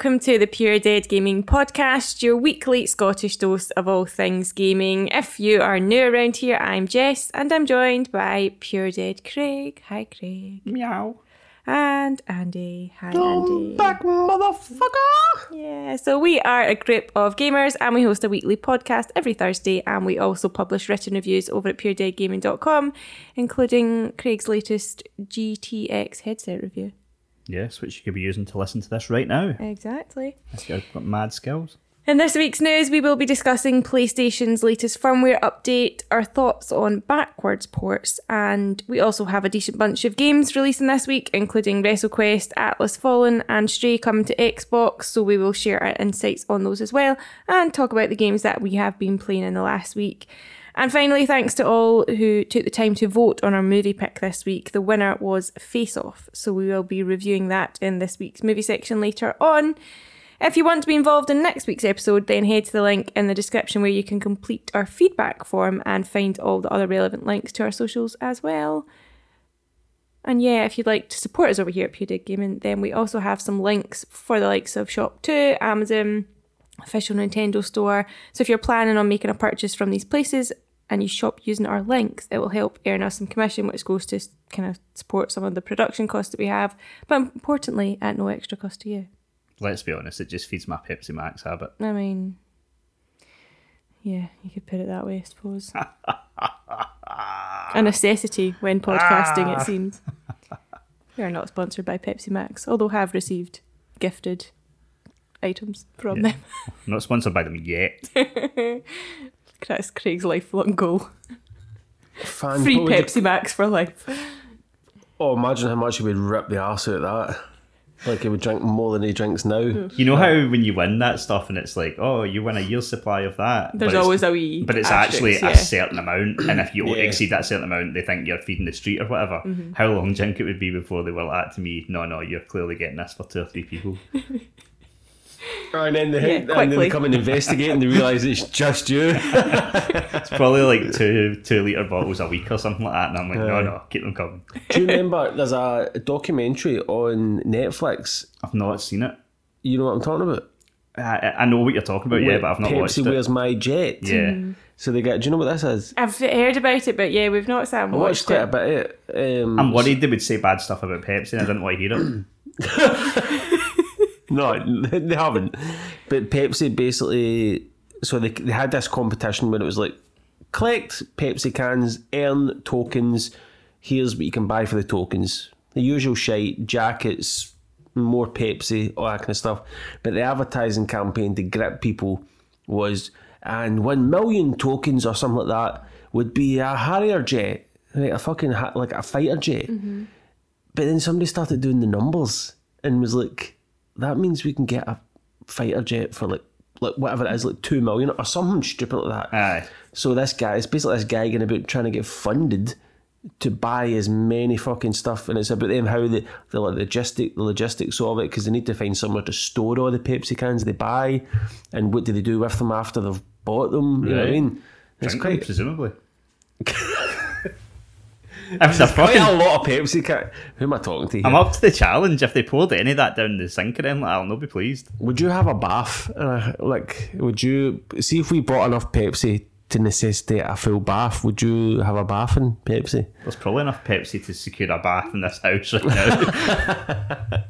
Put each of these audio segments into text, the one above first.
Welcome to the Pure Dead Gaming Podcast, your weekly Scottish dose of all things gaming. If you are new around here, I'm Jess and I'm joined by Pure Dead Craig. Hi, Craig. Meow. And Andy. Hi, Come Andy. back, motherfucker! Yeah, so we are a group of gamers and we host a weekly podcast every Thursday and we also publish written reviews over at puredeadgaming.com, including Craig's latest GTX headset review. Yes, which you could be using to listen to this right now. Exactly. This guy's got mad skills. In this week's news, we will be discussing PlayStation's latest firmware update, our thoughts on backwards ports, and we also have a decent bunch of games releasing this week, including WrestleQuest, Atlas Fallen, and Stray coming to Xbox, so we will share our insights on those as well, and talk about the games that we have been playing in the last week. And finally, thanks to all who took the time to vote on our movie pick this week. The winner was Face Off, so we will be reviewing that in this week's movie section later on. If you want to be involved in next week's episode, then head to the link in the description where you can complete our feedback form and find all the other relevant links to our socials as well. And yeah, if you'd like to support us over here at Dead Gaming, then we also have some links for the likes of ShopTo, Amazon, official Nintendo store. So if you're planning on making a purchase from these places and you shop using our links, it will help earn us some commission, which goes to kind of support some of the production costs that we have, but importantly, at no extra cost to you. Let's be honest, it just feeds my Pepsi Max habit. I mean, yeah, you could put it that way, I suppose. a necessity when podcasting, it ah. seems. We are not sponsored by Pepsi Max, although have received gifted items from them. Not sponsored by them yet. That's Craig's lifelong goal. Fan Free what would you- Pepsi Max for life. oh, imagine how much he would rip the ass out of that. Like he would drink more than he drinks now. You know how when you win that stuff and it's like, oh, you win a year's supply of that. There's always a wee. But it's asterisk, actually yeah. a certain amount, and if you Yeah. exceed that certain amount, they think you're feeding the street or whatever. Mm-hmm. How long do you think it would be before they were like to me, no, no, you're clearly getting this for two or three people? And then they, Yeah, and then they come and investigate and they realise it's just you. It's probably like two two litre bottles a week or something like that, and I'm like, no, Aye. no, keep them coming. Do you remember there's a documentary on Netflix? I've not seen it. You know what I'm talking about? I, I know what you're talking about, yeah, but I've not Pepsi watched it. Where's My Jet? Yeah. So they get. Do you know what this is? I've heard about it, but yeah, we've not sat and watched watched quite it. bit. Of it. Um, I'm worried they would say bad stuff about Pepsi and I didn't want to hear it. No, they haven't. But Pepsi basically, so they, they had this competition where it was like, collect Pepsi cans, earn tokens. Here's what you can buy for the tokens. The usual shite, jackets, more Pepsi, all that kind of stuff. But the advertising campaign to grip people was, and one million tokens or something like that would be a Harrier jet, like a fucking like a fighter jet. Mm-hmm. But then somebody started doing the numbers and was like, that means we can get a fighter jet for like like whatever it is, like two million or something stupid like that. Aye. So this guy, it's basically this guy going about trying to get funded to buy as many fucking stuff, and it's about them how the the like, logistic the logistics of it because they need to find somewhere to store all the Pepsi cans they buy, and what do they do with them after they've bought them? You know what I mean? It's Drink them, presumably. if it's a quite a lot of Pepsi can. Who am I talking to? Here? I'm up to the challenge. If they poured any of that down the sink or anything, I'll not be pleased. Would you have a bath? Uh, like, would you see if we bought enough Pepsi to necessitate a full bath? Would you have a bath in Pepsi? There's probably enough Pepsi to secure a bath in this house right now.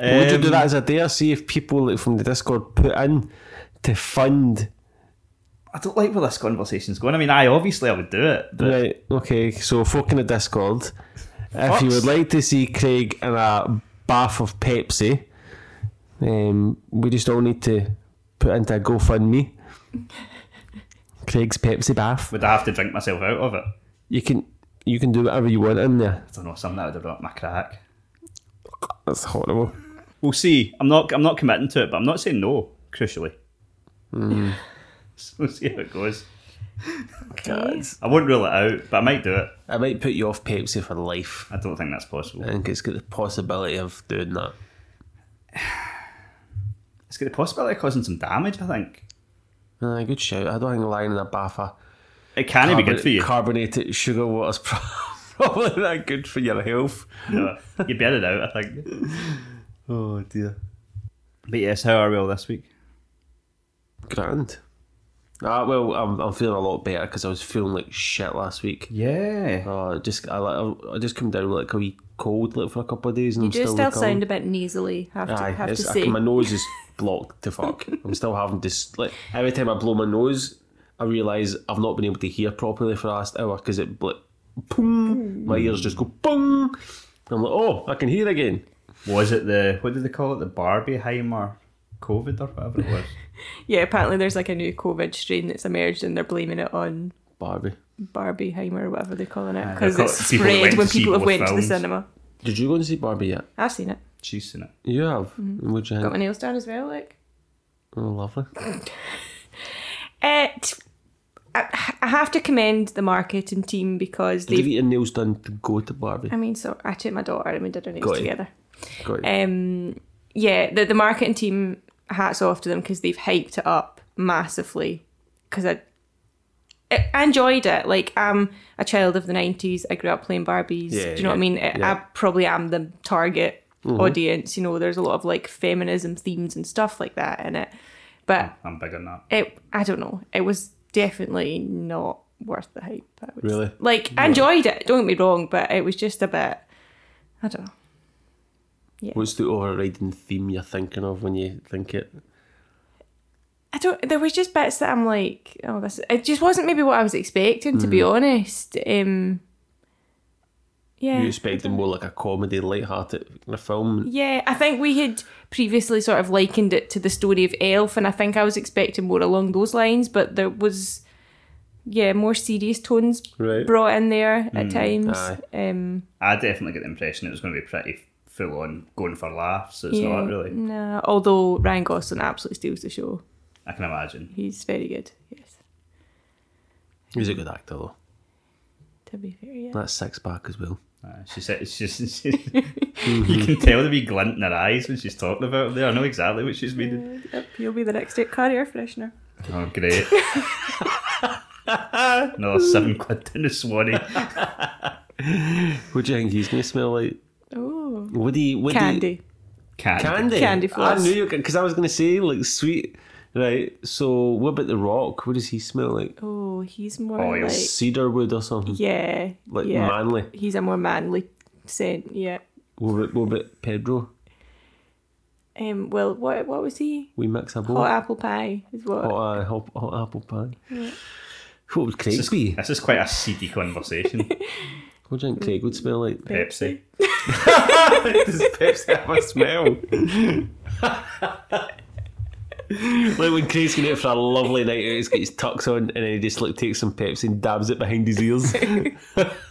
would you do Um, that as a dare? See if people from the Discord put in to fund I don't like where this conversation's going. I mean, I obviously I would do it, but Right, okay, so folk in the Discord, if you would like to see Craig in a bath of Pepsi, um, we just all need to put into a GoFundMe. Craig's Pepsi bath. would I have to drink myself out of it? You can you can do whatever you want in there. I don't know. Something that would have brought my crack. That's horrible. We'll see. I'm not. I'm not committing to it, but I'm not saying no. Crucially, so we'll see how it goes. God. I won't rule it out, but I might do it. I might put you off Pepsi for life. I don't think that's possible. I think it's got the possibility of doing that. It's got the possibility of causing some damage. I think Uh, good shout. I don't think lying in a bath of it can be good for you. carbonated sugar water's probably that good for your health. No, you bet it out. I think. Oh dear. But yes, how are we all this week? Grand. Ah, well, I'm, I'm feeling a lot better because I was feeling like shit last week. Yeah. Oh, I just I, I, I just come down with like a wee cold like for a couple of days and You I'm do still still recovering. sound a bit nasally, have to, Aye, have to it's, I say. can- my nose is blocked to fuck. I'm still having to s- like every time I blow my nose, I realise I've not been able to hear properly for the last hour because it like, boom, my ears just go boom. I'm like, oh, I can hear again. Was it the what did they call it? The Barbieheimer COVID or whatever it was. Yeah, apparently there's like a new COVID strain that's emerged and they're blaming it on Barbie, Barbieheimer or whatever they're calling it because they've it's people that spread went when see people have both went to the films. cinema. did you go and see Barbie yet? I've seen it. She's seen it. You have. Mm-hmm. What'd you Got my nails done as well. Like, Oh, lovely. it. I, I have to commend the marketing team because Did you they've. get your nails done to go to Barbie? I mean, so I took my daughter and we did our nails Got it. together. Got it. Um, yeah, the the marketing team hats off to them because they've hyped it up massively. Because I, I enjoyed it. Like I'm a child of the '90s. I grew up playing Barbies. Yeah, Do you know what I mean? I, yeah. Mm-hmm. I probably am the target audience. You know, there's a lot of like feminism themes and stuff like that in it. But I'm big on that. it, I don't know. It was definitely not worth the hype. Really? Like I enjoyed it. Don't get me wrong, but it was just a bit. I don't know. What's the overriding theme you're thinking of when you think it? I don't. There was just bits that I'm like, oh, this. It just wasn't maybe what I was expecting, to be honest. Um, yeah, You expected more like a comedy, light-hearted kind of film. yeah. I think we had previously sort of likened it to the story of Elf, and I think I was expecting more along those lines, but there was, yeah, more serious tones Right. brought in there at times. Um, I definitely get the impression it was going to be pretty full on going for laughs. It's yeah, not really. Nah, although Ryan Gosling absolutely steals the show. I can imagine. He's very good. Yes, He's a good actor though. to be fair, yeah. That six pack as well. Uh, she said it's just you can tell the wee glint in her eyes when she's talking about it there. I know exactly what she's meaning. Yep, you'll be the next car air freshener. Oh, great. Another seven quid down the Swanee. What do you think he's gonna smell like? Oh, Would he? Would He, candy. Candy. candy. Candy I knew you because I was gonna say like sweet. Right. So what about the Rock? What does he smell like? Oh, he's more Oh, like Cedar wood or something? yeah, Like yeah. manly. He's a more manly scent. Yeah. What about, what about Pedro? Um. Well, what what was he? We mix a bowl. Hot apple pie is what. Hot, uh, hot, hot apple pie. What would Craig This is, be? this is quite a seedy conversation. What do you think Craig would smell like? Pepsi. Does Pepsi have a smell? like when Craig's going out for a lovely night out, he's got his tux on and then he just like takes some Pepsi and dabs it behind his ears.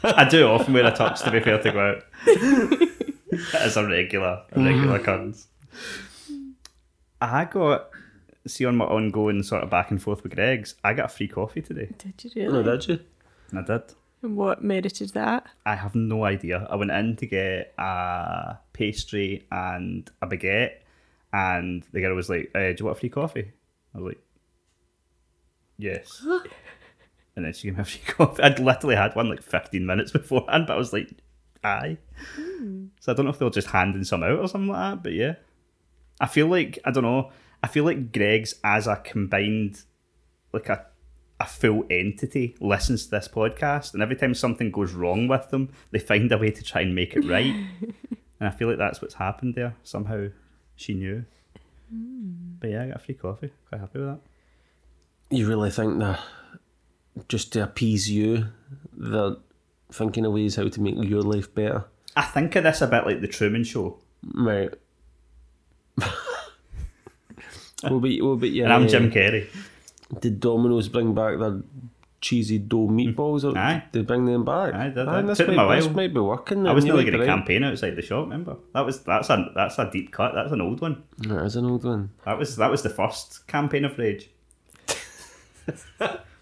I do often wear a tux to be fair to go out. that is a regular, a regular mm-hmm. occurrence. I got, see, on my ongoing sort of back and forth with Greggs, I got a free coffee today. Did you really? no, did you? I did. And what merited that? I have no idea. I went in to get a pastry and a baguette, and the girl was like, uh, "Do you want a free coffee?" I was like, "Yes." and then she gave me a free coffee. I'd literally had one like fifteen minutes beforehand, but I was like, "Aye." So I don't know if they were just handing some out or something like that, but yeah, I feel like I don't know. I feel like Greggs as a combined, like a a full entity listens to this podcast, and every time something goes wrong with them, they find a way to try and make it right. and I feel like that's what's happened there. Somehow she knew. But yeah, I got a free coffee. Quite happy with that. you really think that just to appease you, they're thinking of ways how to make your life better? I think of this a bit like the Truman Show, Right. what about, what about your, and I'm uh, Jim Carrey. Did Domino's bring back their cheesy dough meatballs? Or Aye. Did they bring them back? Aye, Aye, they? this, Took them might, a this might be working. I was nearly going to campaign outside the shop. Remember that was that's a that's a deep cut. That's an old one. That is an old one. That was that was the first campaign of rage.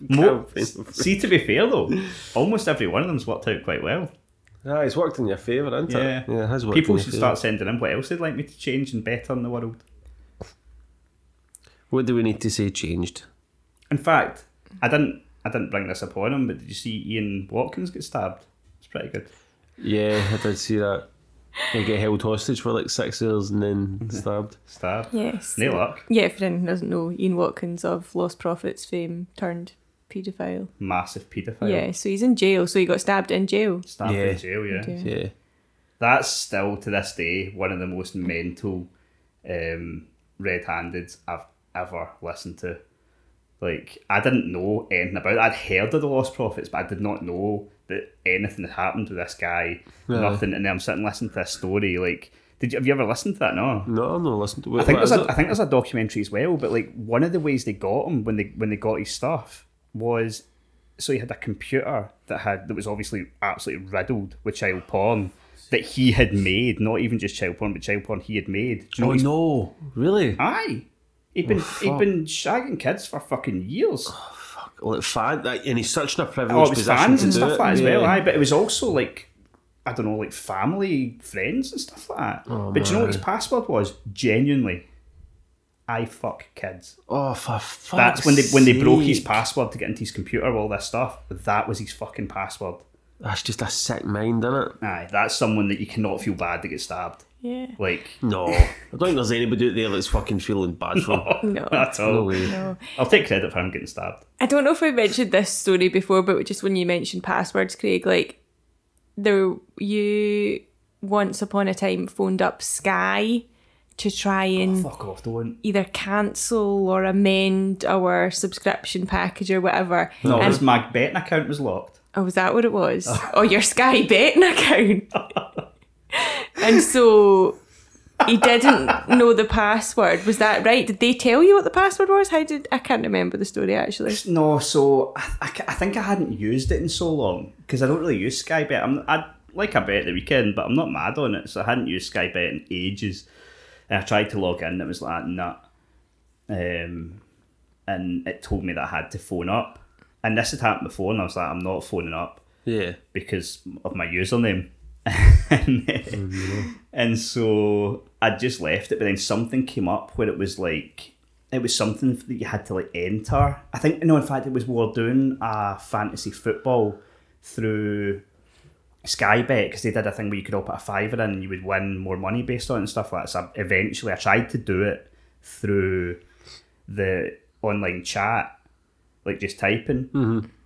Mo- see, to be fair though, almost every one of them's worked out quite well. Ah, it's worked in your favour, hasn't Yeah, it? Yeah, it has worked People should favour. start sending in what else they'd like me to change and better in the world. What do we need to say changed? In fact, I didn't I didn't bring this upon him, but did you see Ian Watkins get stabbed? It's pretty good. Yeah, I did see that. He get held hostage for like six years and then stabbed. Stabbed. Yes. No luck. Yeah, if anyone doesn't know, Ian Watkins of Lost Prophets fame turned paedophile. Massive paedophile. Yeah, so he's in jail. So he got stabbed in jail. Stabbed Yeah. in jail, yeah. Yeah. Yeah. That's still to this day one of the most mental um, red-handeds I've ever listened to. Like I didn't know anything about it. I'd heard of the Lost Prophets, but I did not know that anything had happened to this guy. Yeah. Nothing. And then I'm sitting listening to this story. Like, did you have you ever listened to that? No. No, I'm not listening to it. I think there's a, I think there's a documentary as well, but like one of the ways they got him when they when they got his stuff was so he had a computer that had that was obviously absolutely riddled with child porn that he had made, not even just child porn, but child porn he had made. Do Oh no! Really? Aye. He'd oh, been he'd fuck. been shagging kids for fucking years. Oh, like fan, like, and he's such in a privileged Oh, it was fans and stuff it. like that as well, aye. But it was also like I don't know, like family, friends and stuff like that. Oh, but do you know what his password was? Genuinely, I fuck kids. Oh, for fuck's That's when they when they broke his password to get into his computer, all this stuff. That was his fucking password. That's just a sick mind, isn't it? Aye, that's someone that you cannot feel bad to get stabbed. Yeah. Like No, I don't think there's anybody out there that's fucking feeling bad for him. No. at all. No way. No. I'll take credit for him getting stabbed. I don't know if I mentioned this story before, but just when you mentioned passwords, Craig, like there you once upon a time phoned up Sky to try oh, and Fuck off, don't. either cancel or amend our subscription package or whatever. No, and, his my betting account was locked. oh, was that what it was? oh, your Sky betting account. And so he didn't know the password. Was that right? Did they tell you what the password was? How did I can't remember the story actually. No, so I, I, I think I hadn't used it in so long because I don't really use Sky Bet. I'm I like I bet the weekend, but I'm not mad on it. So I hadn't used Sky Bet in ages, and I tried to log in. and It was like nut, um, and it told me that I had to phone up. And this had happened before, and I was like, I'm not phoning up Yeah. because of my username. and, and so I just left it, but then something came up where it was like it was something that you had to like enter. I think no, in fact, it was we were doing a fantasy football through Sky Bet because they did a thing where you could all put a fiver in and you would win more money based on it and stuff like that. So eventually, I tried to do it through the online chat, like just typing.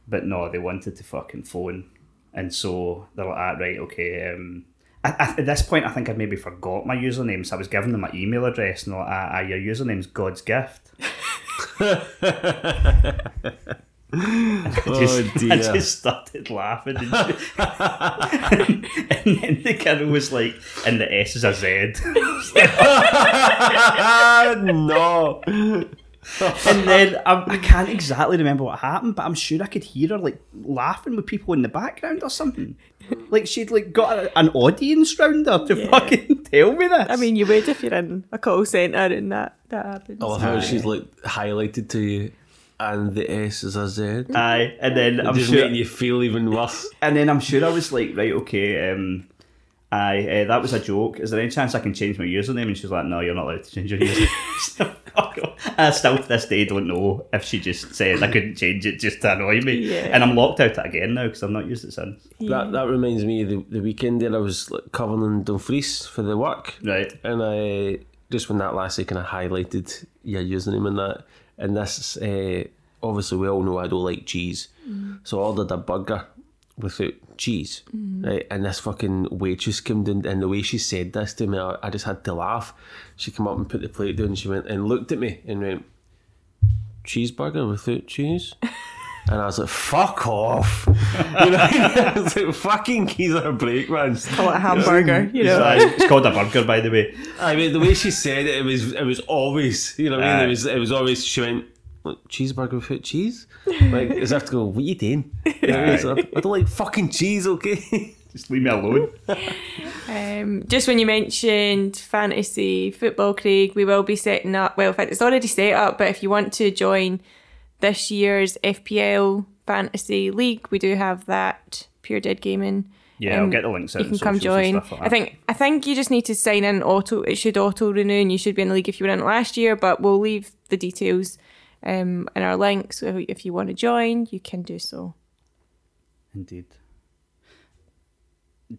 But no, they wanted to fucking phone, and so they're like, ah, right, okay. Um, I, I, at this point, I think I'd maybe forgot my username, so I was giving them my email address, and they're like, ah, ah, your username's God's gift. I just, Oh, dear. I just started laughing, and, and, then the girl was like, "And the S is a Z. No. and then um, I can't exactly remember what happened, but I'm sure I could hear her like laughing with people in the background or something. Like she'd like got a, an audience round her to fucking tell me this. I mean, you would if you're in a call centre and that that happens. I love how she's like highlighted to you, and the S is a Z. aye, and then I'm just sure, making you feel even worse. and then I'm sure I was like, right, okay, um, aye, uh, that was a joke. Is there any chance I can change my username? And she's like, no, you're not allowed to change your username. I still to this day don't know if she just said I couldn't change it just to annoy me, Yeah. and I'm locked out again now because I've not used it since. That that reminds me of the, the weekend there I was like, covering in Dumfries for the work. Right. And I just when that last second I highlighted your username and that and this uh, obviously we all know I don't like cheese. So I ordered a burger without cheese. Mm-hmm. Right. And this fucking waitress came in and the way she said this to me I, I just had to laugh. She came up and put the plate down and she went and looked at me and went cheeseburger without cheese. And I was like, fuck off. you know, I was like, fucking keys are a break, man. Call it a hamburger, you know. It's, it's called a burger, by the way. I mean, the way she said it, it was it was always, you know what I mean? Aye. It was it was always, she went, "What, cheeseburger without cheese? Like, as if to go, what are you doing? You I mean? So I I don't like fucking cheese, okay? Just leave me alone. Um, just when you mentioned fantasy football, Craig, we will be setting up. Well, in fact, it's already set up. But if you want to join this year's FPL fantasy league, we do have that Pure Dead Gaming. Yeah, I'll Um, get the links out You can on come join. like I think I think you just need to sign in auto. It should auto renew, and you should be in the league if you were in last year. But we'll leave the details um, in our link. So if you want to join, you can do so. Indeed.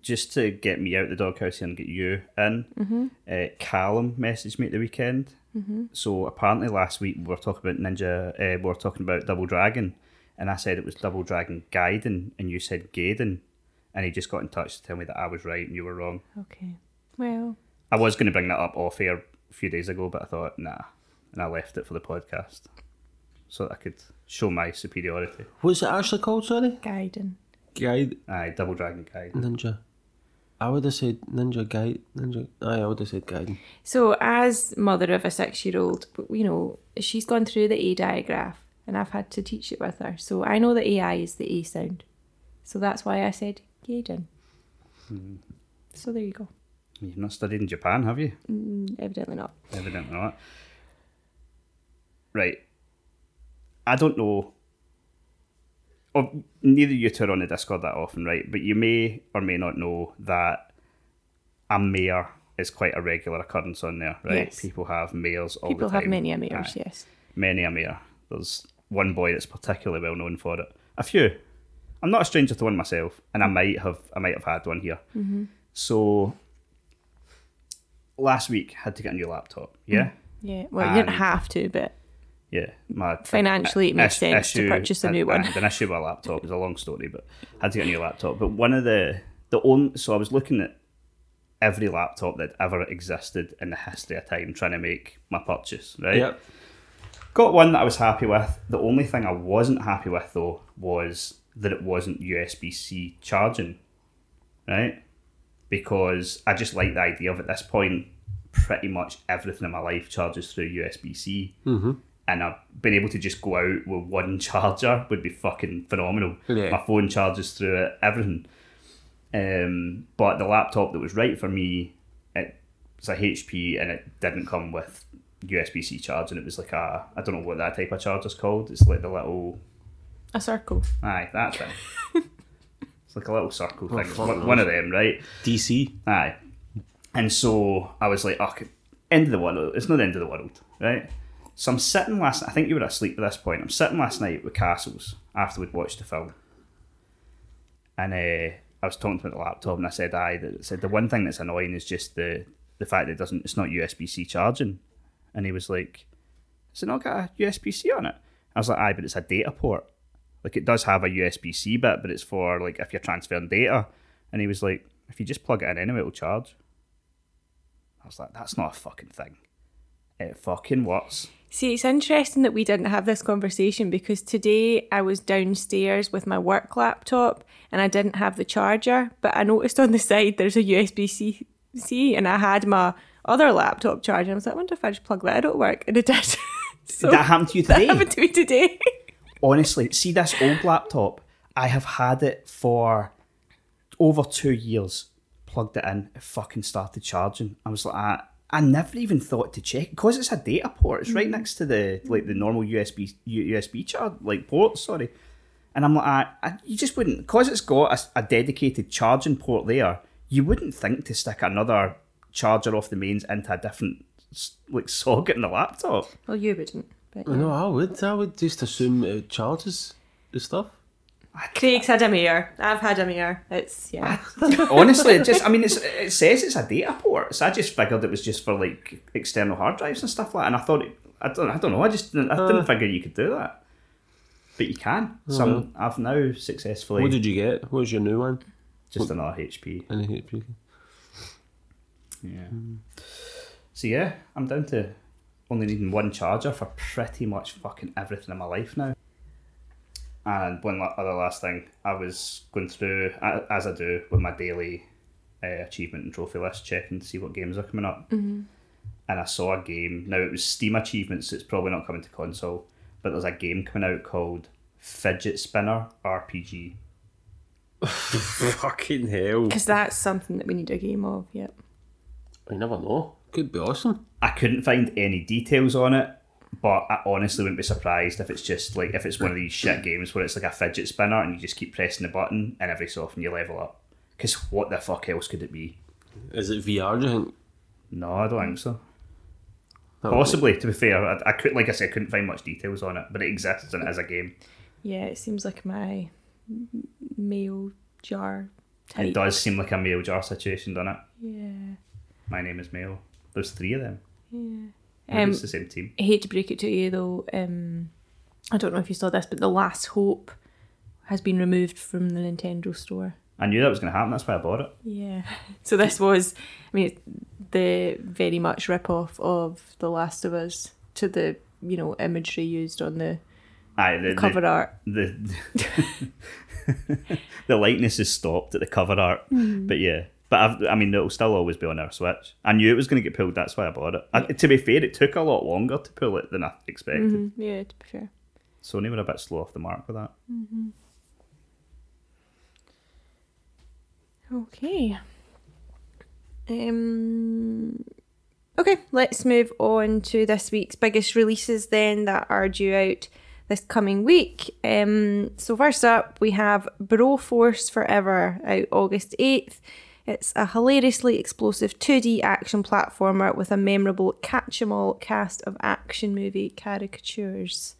Just to get me out the doghouse and get you in, Mm-hmm. uh, Callum messaged me at the weekend. Mm-hmm. So apparently last week we were talking about Ninja, uh, we were talking about Double Dragon, and I said it was Double Dragon Gaiden, and you said Gaiden, and he just got in touch to tell me that I was right and you were wrong. Okay. Well, I was going to bring that up off air a few days ago, but I thought, nah, and I left it for the podcast so that I could show my superiority. What's it actually called, sorry? Gaiden. Guide Aye, Double Dragon Gaiden. Ninja. I would have said Ninja Guide. Ninja. Aye, I would have said Guide. So, as mother of a six-year-old, you know she's gone through the A diagram, and I've had to teach it with her. So I know that AI is the A sound. So that's why I said Gaiden. So there you go. You've not studied in Japan, have you? Mm, evidently not. Evidently not. Right. I don't know. Oh, neither you two are on the Discord that often, right? But you may or may not know that a mayor is quite a regular occurrence on there, right? Yes. People have mayors all People the time. have many a mayors, Aye. yes. Many a mayor. There's one boy that's particularly well known for it. A few. I'm not a stranger to one myself, and I mm-hmm. might have I might have had one here. Mm-hmm. So last week had to get a new laptop. Yeah. Mm. Yeah. Well, you didn't have to, but Yeah, my Financially, it makes sense to purchase a new one. The issue with a laptop is a long story, but I had to get a new laptop. But one of the the only so I was looking at every laptop that ever existed in the history of time, trying to make my purchase. Right. Yep. Got one that I was happy with. The only thing I wasn't happy with though was that it wasn't USB C charging. Right. Because I just like the idea of at this point, pretty much everything in my life charges through USB C. Mm-hmm. And I've been able to just go out with one charger would be fucking phenomenal. Yeah. My phone charges through it, everything. Um, but the laptop that was right for me, it was a HP and it didn't come with USB C charge, and It was like a, I don't know what that type of charger's called. It's like the little, a circle. aye, that thing. it's like a little circle thing. One, one of them, right? DC. Aye. And so I was like, oh, end of the world. It's not the end of the world, right? So I'm sitting last I think you were asleep at this point. I'm sitting last night with Castles after we'd watched the film. And uh, I was talking to him at the laptop and I said, I said the one thing that's annoying is just the the fact that it doesn't it's not USB C charging. And he was like, Has it not got a USB C on it? I was like, aye, but it's a data port. Like it does have a USB C bit, but it's for like if you're transferring data. And he was like, if you just plug it in anyway, it'll charge. I was like, that's not a fucking thing. It fucking works. See, it's interesting that we didn't have this conversation because today I was downstairs with my work laptop and I didn't have the charger, but I noticed on the side there's a USB C, C and I had my other laptop charger. I was like, I wonder if I just plug that in, it'll work. And it did. so that happened to you today? that happened to me today. Honestly, see this old laptop. I have had it for over two years. Plugged it in, it fucking started charging. I was like, I, I never even thought to check because it's a data port. It's right mm-hmm. next to the mm-hmm. like the normal USB USB charge like port. Sorry, and I'm like, I, I, you just wouldn't because it's got a, a dedicated charging port there. You wouldn't think to stick another charger off the mains into a different like socket in the laptop. well, you wouldn't. But yeah. No, I would. I would just assume it charges the stuff. Craig's had a mirror. I've had a mirror. It's, yeah. Honestly, it just I mean, it's, it says it's a data port, so I just figured it was just for like external hard drives and stuff like. that. And I thought, it, I don't, I don't know, I just didn't, I didn't uh. figure you could do that, but you can. So I'm- uh-huh. I've now successfully What did you get? What was your new one? just another HP. Any HP? Yeah. So yeah, I'm down to only needing one charger for pretty much fucking everything in my life now. And one other last thing, I was going through, a- as I do, with my daily uh, achievement and trophy list, checking to see what games are coming up. And I saw a game. Now it was Steam achievements, so it's probably not coming to console, but there's a game coming out called Fidget Spinner RPG. Fucking hell. Because that's something that we need a game of, yep. I never know. Could be awesome. I couldn't find any details on it, but I honestly wouldn't be surprised if it's just like if it's one of these shit games where it's like a fidget spinner and you just keep pressing the button and every so often you level up. Because what the fuck else could it be? Is it VR, do you think? No, I don't think so. That Possibly, to be fair, I, I could, like I said, I couldn't find much details on it, but it exists and it is a game. Yeah, it seems like my mail jar type. It does seem like a mail jar situation, doesn't it? Yeah. My name is Mail. There's three of them. Maybe Um, it's the same team. I hate to break it to you though. Um, I don't know if you saw this, but the Last Hope has been removed from the Nintendo store. I knew that was going to happen. That's why I bought it. Yeah. So this was, I mean, the very much rip off of The Last of Us to the you know imagery used on the Aye, the, the- cover art. the the likeness is stopped at the cover art. Hmm. But yeah, but I've, I mean, it'll still always be on our Switch. I knew it was going to get pulled. That's why I bought it. I, to be fair, it took a lot longer to pull it than I expected. Mhm, Yeah, to be fair. Sony were a bit slow off the mark with that. Okay. Um. Okay, let's move on to this week's biggest releases then that are due out this coming week. Um, so first up, we have Broforce Forever out August eighth. It's a hilariously explosive 2D action platformer with a memorable catch 'em all cast of action movie caricatures.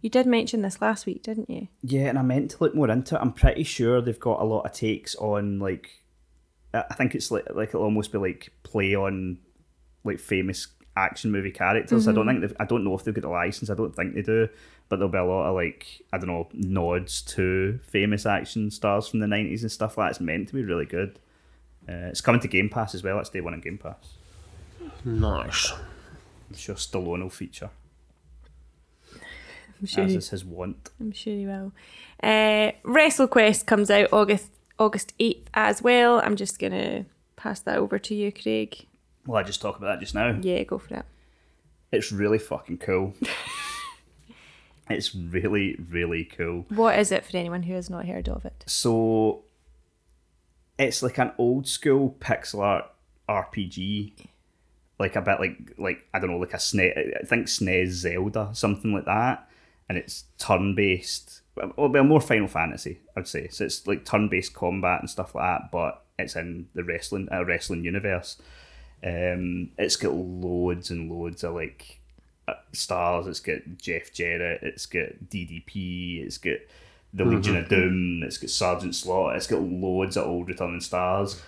You did mention this last week, didn't you? Yeah, and I meant to look more into it. I'm pretty sure they've got a lot of takes on like, I think it's like like it'll almost be like play on like famous action movie characters. I don't mm-hmm. think they've, I don't know if they've got the license. I don't think they do, but there'll be a lot of like I don't know nods to famous action stars from the '90s and stuff like that. It's meant to be really good. Uh, it's coming to Game Pass as well. That's day one on Game Pass. Nice. I'm sure Stallone will feature, I'm sure as you- is his want. I'm sure you will. Uh, WrestleQuest comes out August August eighth as well. I'm just gonna pass that over to you, Craig. Well, I just talk about that just now. Yeah, go for it. It's really fucking cool. it's really, really cool. What is it for anyone who has not heard of it? So it's like an old school pixel art RPG. Like a bit like like I don't know, like a SNES I think SNES Zelda, something like that. And it's turn based well, more Final Fantasy, I'd say. So it's like turn based combat and stuff like that, but it's in the wrestling uh, wrestling universe. Um, it's got loads and loads of like uh, stars. It's got Jeff Jarrett. It's got DDP. It's got the Legion of Doom. It's got Sergeant Slaughter. It's got loads of old returning stars.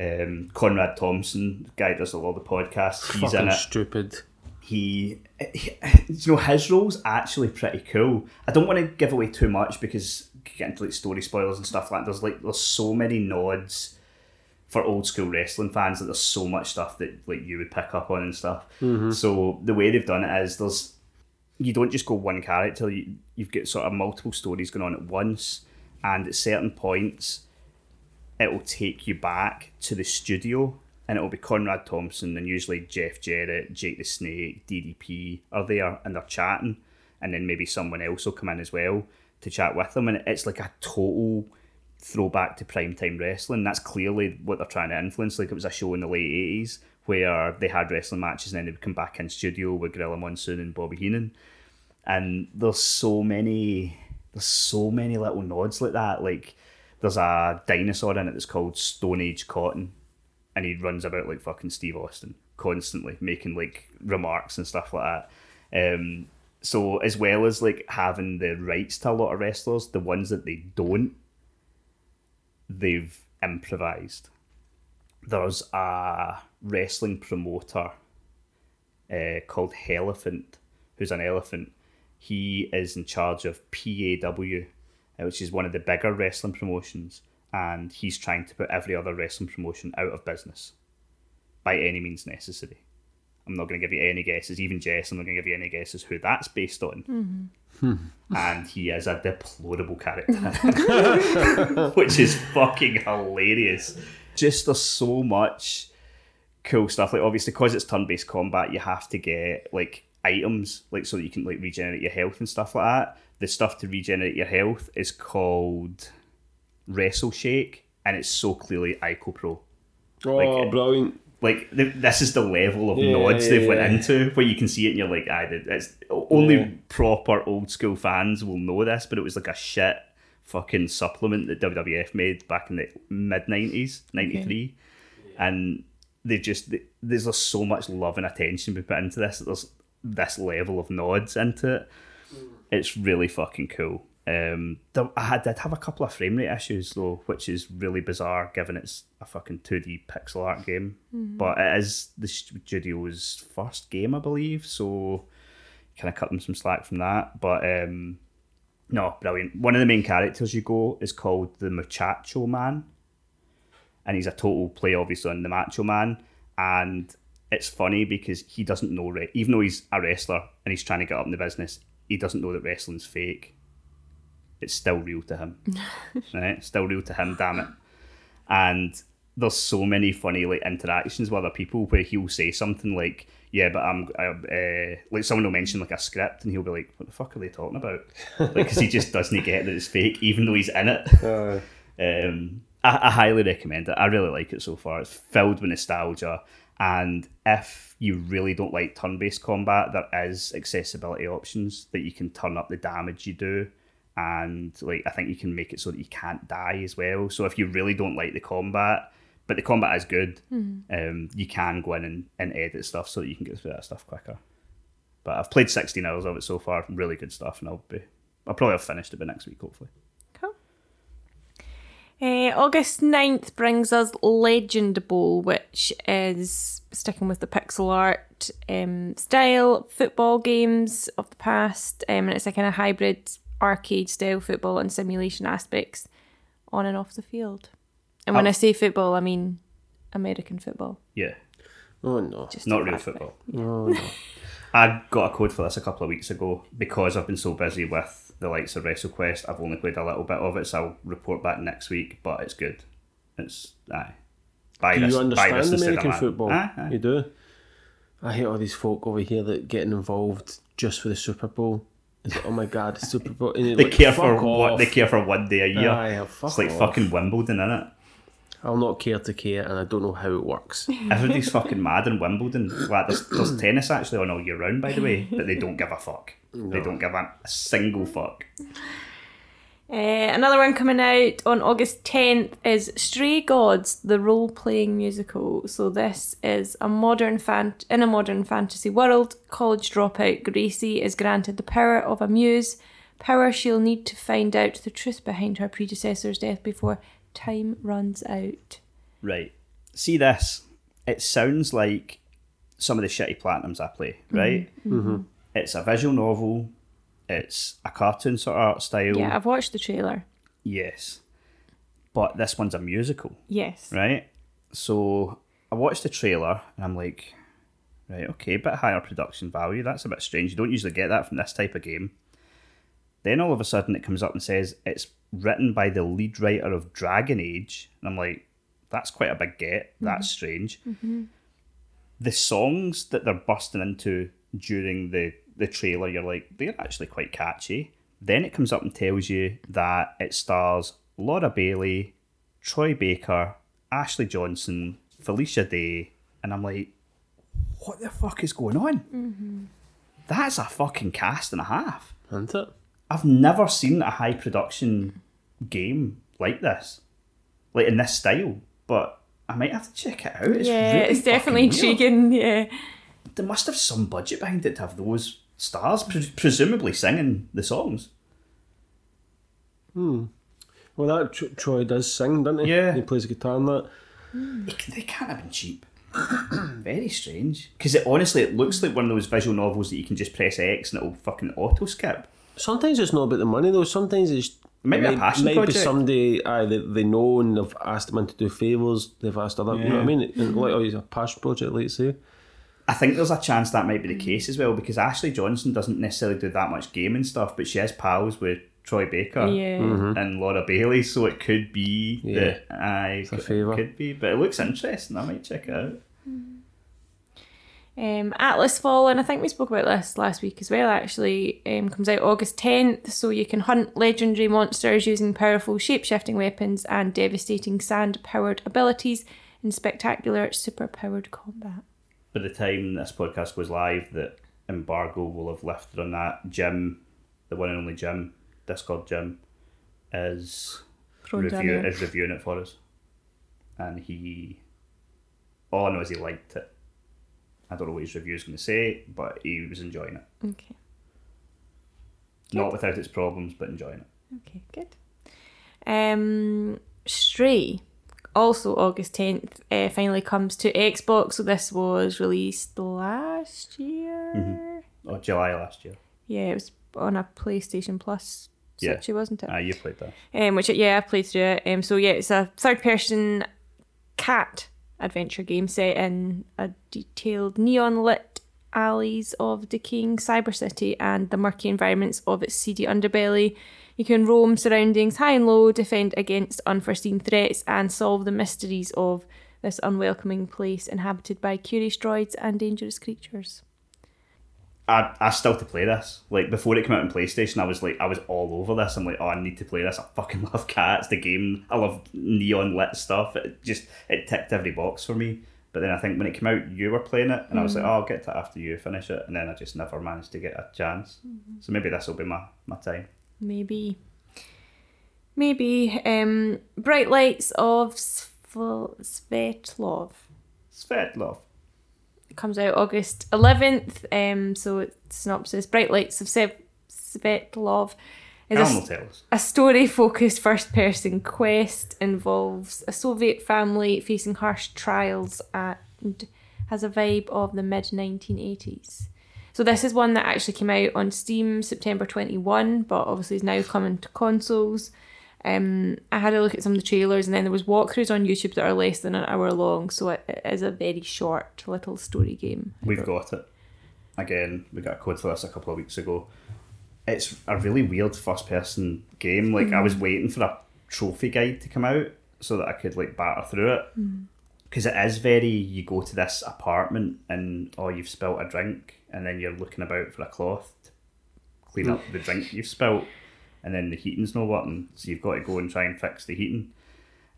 Um, Conrad Thompson, guy does a lot of the podcasts. He's in Fucking it stupid. he, he- you know, his role's actually pretty cool. I don't want to give away too much because get into like story spoilers and stuff like that. There's like there's so many nods for old school wrestling fans that there's so much stuff that like you would pick up on and stuff. So the way they've done it is there's you don't just go one character. You, you've got sort of multiple stories going on at once, and at certain points, it will take you back to the studio, and it will be Conrad Thompson and usually Jeff Jarrett, Jake the Snake, DDP are there, and they're chatting, and then maybe someone else will come in as well to chat with them, and it's like a total throwback to primetime wrestling. That's clearly what they're trying to influence. Like it was a show in the late eighties where they had wrestling matches and then they would come back in studio with Gorilla Monsoon and Bobby Heenan. And there's so many there's so many little nods like that. Like there's a dinosaur in it that's called Stone Age Cotton and he runs about like fucking Steve Austin constantly making like remarks and stuff like that. Um so as well as like having the rights to a lot of wrestlers, the ones that they don't they've improvised. There's a wrestling promoter uh, called Helephant, who's an elephant. He is in charge of PAW, uh, which is one of the bigger wrestling promotions, and he's trying to put every other wrestling promotion out of business by any means necessary. I'm not going to give you any guesses. Even Jess, I'm not going to give you any guesses who that's based on. And he is a deplorable character, which is fucking hilarious. Just there's so much cool stuff. Like obviously, because it's turn-based combat, you have to get like items, like so that you can like regenerate your health and stuff like that. The stuff to regenerate your health is called Wrestle Shake, and it's so clearly ICOPRO Oh, Like, brilliant. like th- this is the level of Yeah, nods they've yeah, went yeah. into where you can see it and you're like I did it's only proper old school fans will know this but it was like a shit fucking supplement that WWF made back in the mid 90s 93 and they just they, there's just so much love and attention we put into this that there's this level of nods into it it's really fucking cool. Um, I did have a couple of frame rate issues though, which is really bizarre given it's a fucking 2D pixel art game. But it is the studio's first game, I believe, so kind of cut them some slack from that. But um, no, brilliant. One of the main characters you go is called the Muchacho Man, and he's a total play, obviously, on the Macho Man. And it's funny because he doesn't know, even though he's a wrestler and he's trying to get up in the business, he doesn't know that wrestling's fake. It's still real to him, right? Still real to him, damn it. And there's so many funny like interactions with other people where he'll say something like, "Yeah, but I'm," I, uh, like someone will mention like a script, and he'll be like, "What the fuck are they talking about?" Like, because he just doesn't get that it's fake, even though he's in it. Uh, Um, I, I highly recommend it. I really like it so far. It's filled with nostalgia, and if you really don't like turn-based combat, there is accessibility options that you can turn up the damage you do, and like I think you can make it so that you can't die as well. So if you really don't like the combat, but the combat is good, um, you can go in and, and edit stuff so that you can get through that stuff quicker. But I've played 16 hours of it so far. Really good stuff, and I'll be I'll probably have finished it by next week, hopefully. Cool. Uh, August 9th brings us Legend Bowl, which is sticking with the pixel art um, style, football games of the past, um, and it's a kind of hybrid arcade style football and simulation aspects on and off the field. And when. I say football, I mean American football. Yeah. oh no. Just not real football. Oh no. I got a code for this a couple of weeks ago because I've been so busy with the likes of WrestleQuest. I've only played a little bit of it, so I'll report back next week. But it's good. It's aye. Buy Do this, you buy understand this American football? Aye, aye. You do. I hate all these folk over here that getting involved just for the Super Bowl. Like, oh my god, Super Bowl. They like, care for fuck what they care for one day a year. Aye, fuck it's like off. fucking Wimbledon, innit? I'll not care to care, and I don't know how it works. Everybody's fucking mad in Wimbledon. Like there's, there's tennis actually on all year round, by the way, but they don't give a fuck. They don't give a, a single fuck. Uh, another one coming out on August 10th is Stray Gods, the role playing musical. So, this is a modern fan- in a modern fantasy world. College dropout Gracie is granted the power of a muse, power she'll need to find out the truth behind her predecessor's death before time runs out. Right. See this. It sounds like some of the shitty platinums I play, right? Mm-hmm. It's a visual novel. It's a cartoon sort of art style. Yeah, I've watched the trailer. Yes. But this one's a musical, Yes. right? So I watched the trailer and I'm like, right, okay, bit higher production value. That's a bit strange. You don't usually get that from this type of game. Then all of a sudden it comes up and says it's written by the lead writer of Dragon Age. And I'm like, that's quite a big get. That's mm-hmm. strange. Mm-hmm. The songs that they're busting into during the, the trailer, you're like, they're actually quite catchy. Then it comes up and tells you that it stars Laura Bailey, Troy Baker, Ashley Johnson, Felicia Day, and I'm like, what the fuck is going on? Mm-hmm. That's a fucking cast and a half. Isn't it? I've never seen a high production game like this, like in this style. But I might have to check it out. It's yeah, really it's definitely fucking weird. intriguing. Yeah. They must have some budget behind it to have those stars, pre- presumably singing the songs. Hmm. Well, that Tr- Troy does sing, doesn't he? Yeah. He plays guitar and that. They, they can't have been cheap. Very strange. Because it honestly, it looks like one of those visual novels that you can just press X and it'll fucking auto skip. Sometimes it's not about the money though. Sometimes it's Might be a passion might project. be somebody aye, they, they know and they've asked them in to do favours. They've asked other, you know what I mean? And like, oh, it's a passion project, like you say. I think there's a chance that might be the case as well because Ashley Johnson doesn't necessarily do that much gaming stuff, but she has pals with Troy Baker Yeah. Mm-hmm. and Laura Bailey, so it could be Yeah. that I a favour. could be, but it looks interesting. I might check it out. Um, Atlas and I think we spoke about this last week as well, actually, um, comes out August 10th. So you can hunt legendary monsters using powerful shape shifting weapons and devastating sand powered abilities in spectacular super powered combat. By the time this podcast goes live, that embargo will have lifted on that. Jim, the one and only Jim, Discord Jim, is Thrown down review, there. is reviewing it for us, and he. All I know is he liked it. I don't know what his review is going to say, but he was enjoying it. Okay. Not without its problems, but enjoying it. Okay, good. Um, Stray, also August 10th, uh, finally comes to Xbox. So this was released last year. Oh, July last year. Yeah, it was on a PlayStation Plus Yeah. situation, wasn't it? Ah, you played that. um, which yeah, I've played through it. Um, so yeah, it's a third-person cat adventure game set in a detailed neon-lit alleys of decaying cyber city and the murky environments of its seedy underbelly. You can roam surroundings high and low, defend against unforeseen threats, and solve the mysteries of this unwelcoming place inhabited by curious droids and dangerous creatures. I, I still to play this. Like before it came out on PlayStation, I was like I was all over this. I'm like, oh, I need to play this. I fucking love cats. The game, I love neon lit stuff. It just it ticked every box for me. But then I think when it came out, you were playing it, and I was like, oh, I'll get to it after you finish it. And then I just never managed to get a chance. So maybe this will be my my time. Maybe. Maybe. Um, Bright Lights of Sv- Svetlov. Svetlov. It comes out August 11th. Um, so it's synopsis Bright Lights of Sev- Svetlov is a, will tell us. a story focused first person quest, involves a Soviet family facing harsh trials and has a vibe of the mid 1980s. So this is one that actually came out on Steam September 21, but obviously is now coming to consoles. Um, I had a look at some of the trailers, and then there was walkthroughs on YouTube that are less than an hour long. So it, it is a very short little story game. We've got it. Again, we got a code for this a couple of weeks ago. It's a really weird first person game. Like I was waiting for a trophy guide to come out so that I could like batter through it. Because it is very you go to this apartment and oh you've spilt a drink and then you're looking about for a cloth to clean up the drink you've spilt and then the heating's no working, so you've got to go and try and fix the heating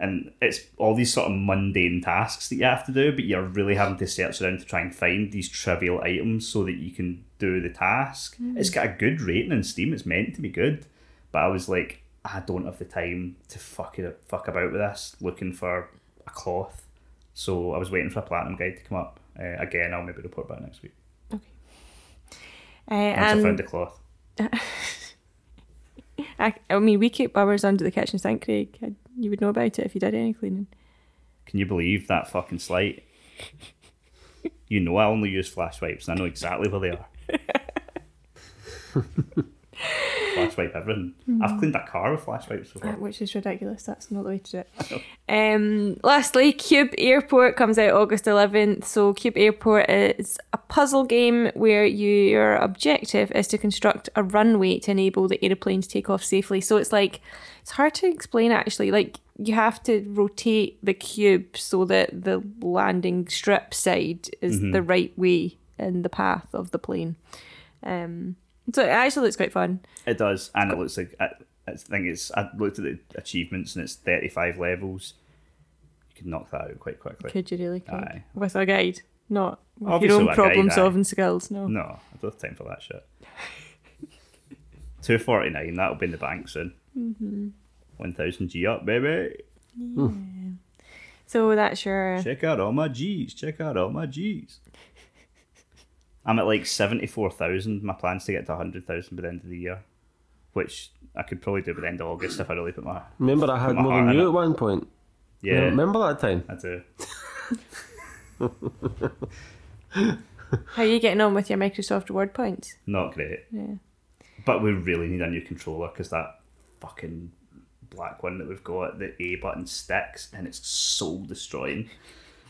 and it's all these sort of mundane tasks that you have to do, but you're really having to search around to try and find these trivial items so that you can do the task. It's got a good rating on Steam. It's meant to be good, but I was like, I don't have the time to fuck it fuck about with this, looking for a cloth. So I was waiting for a platinum guide to come up. Uh, again, I'll maybe report back next week Uh, once I found the cloth. I, I mean, we keep ours under the kitchen sink, Craig. I- You would know about it if you did any cleaning. Can you believe that fucking slight? you know I only use flash wipes and I know exactly where they are. flash wipe everything. I've cleaned a car with flash wipes before. Which is ridiculous. That's not the way to do it. Um, lastly, Cube Airport comes out August 11th. So, Cube Airport is a puzzle game where you, your objective is to construct a runway to enable the aeroplanes to take off safely. So, it's like, it's hard to explain actually. Like, you have to rotate the cube so that the landing strip side is the right way in the path of the plane. Um, so, it actually looks quite fun. It does, and it looks like I, I think it's. I looked at the achievements and it's thirty-five levels. You could knock that out quite quickly. Could you really? Craig? Aye. With a guide, not with Obviously your own with a guide, problem aye. solving skills. No. No, I don't have time for that shit. Two forty-nine. That'll be in the bank soon. Mm-hmm. One thousand G up, baby. So that's your. Check out all my G's. Check out all my G's. I'm at like 74,000. My plan's to get to 100,000 by the end of the year, which I could probably do by the end of August if I really put my. Remember, I had my more than in you it. at one point. Yeah, Remember that time? I do. How are you getting on with your Microsoft Word points? Not great. Yeah. But we really need a new controller because that fucking black one that we've got, the A button sticks and it's soul destroying.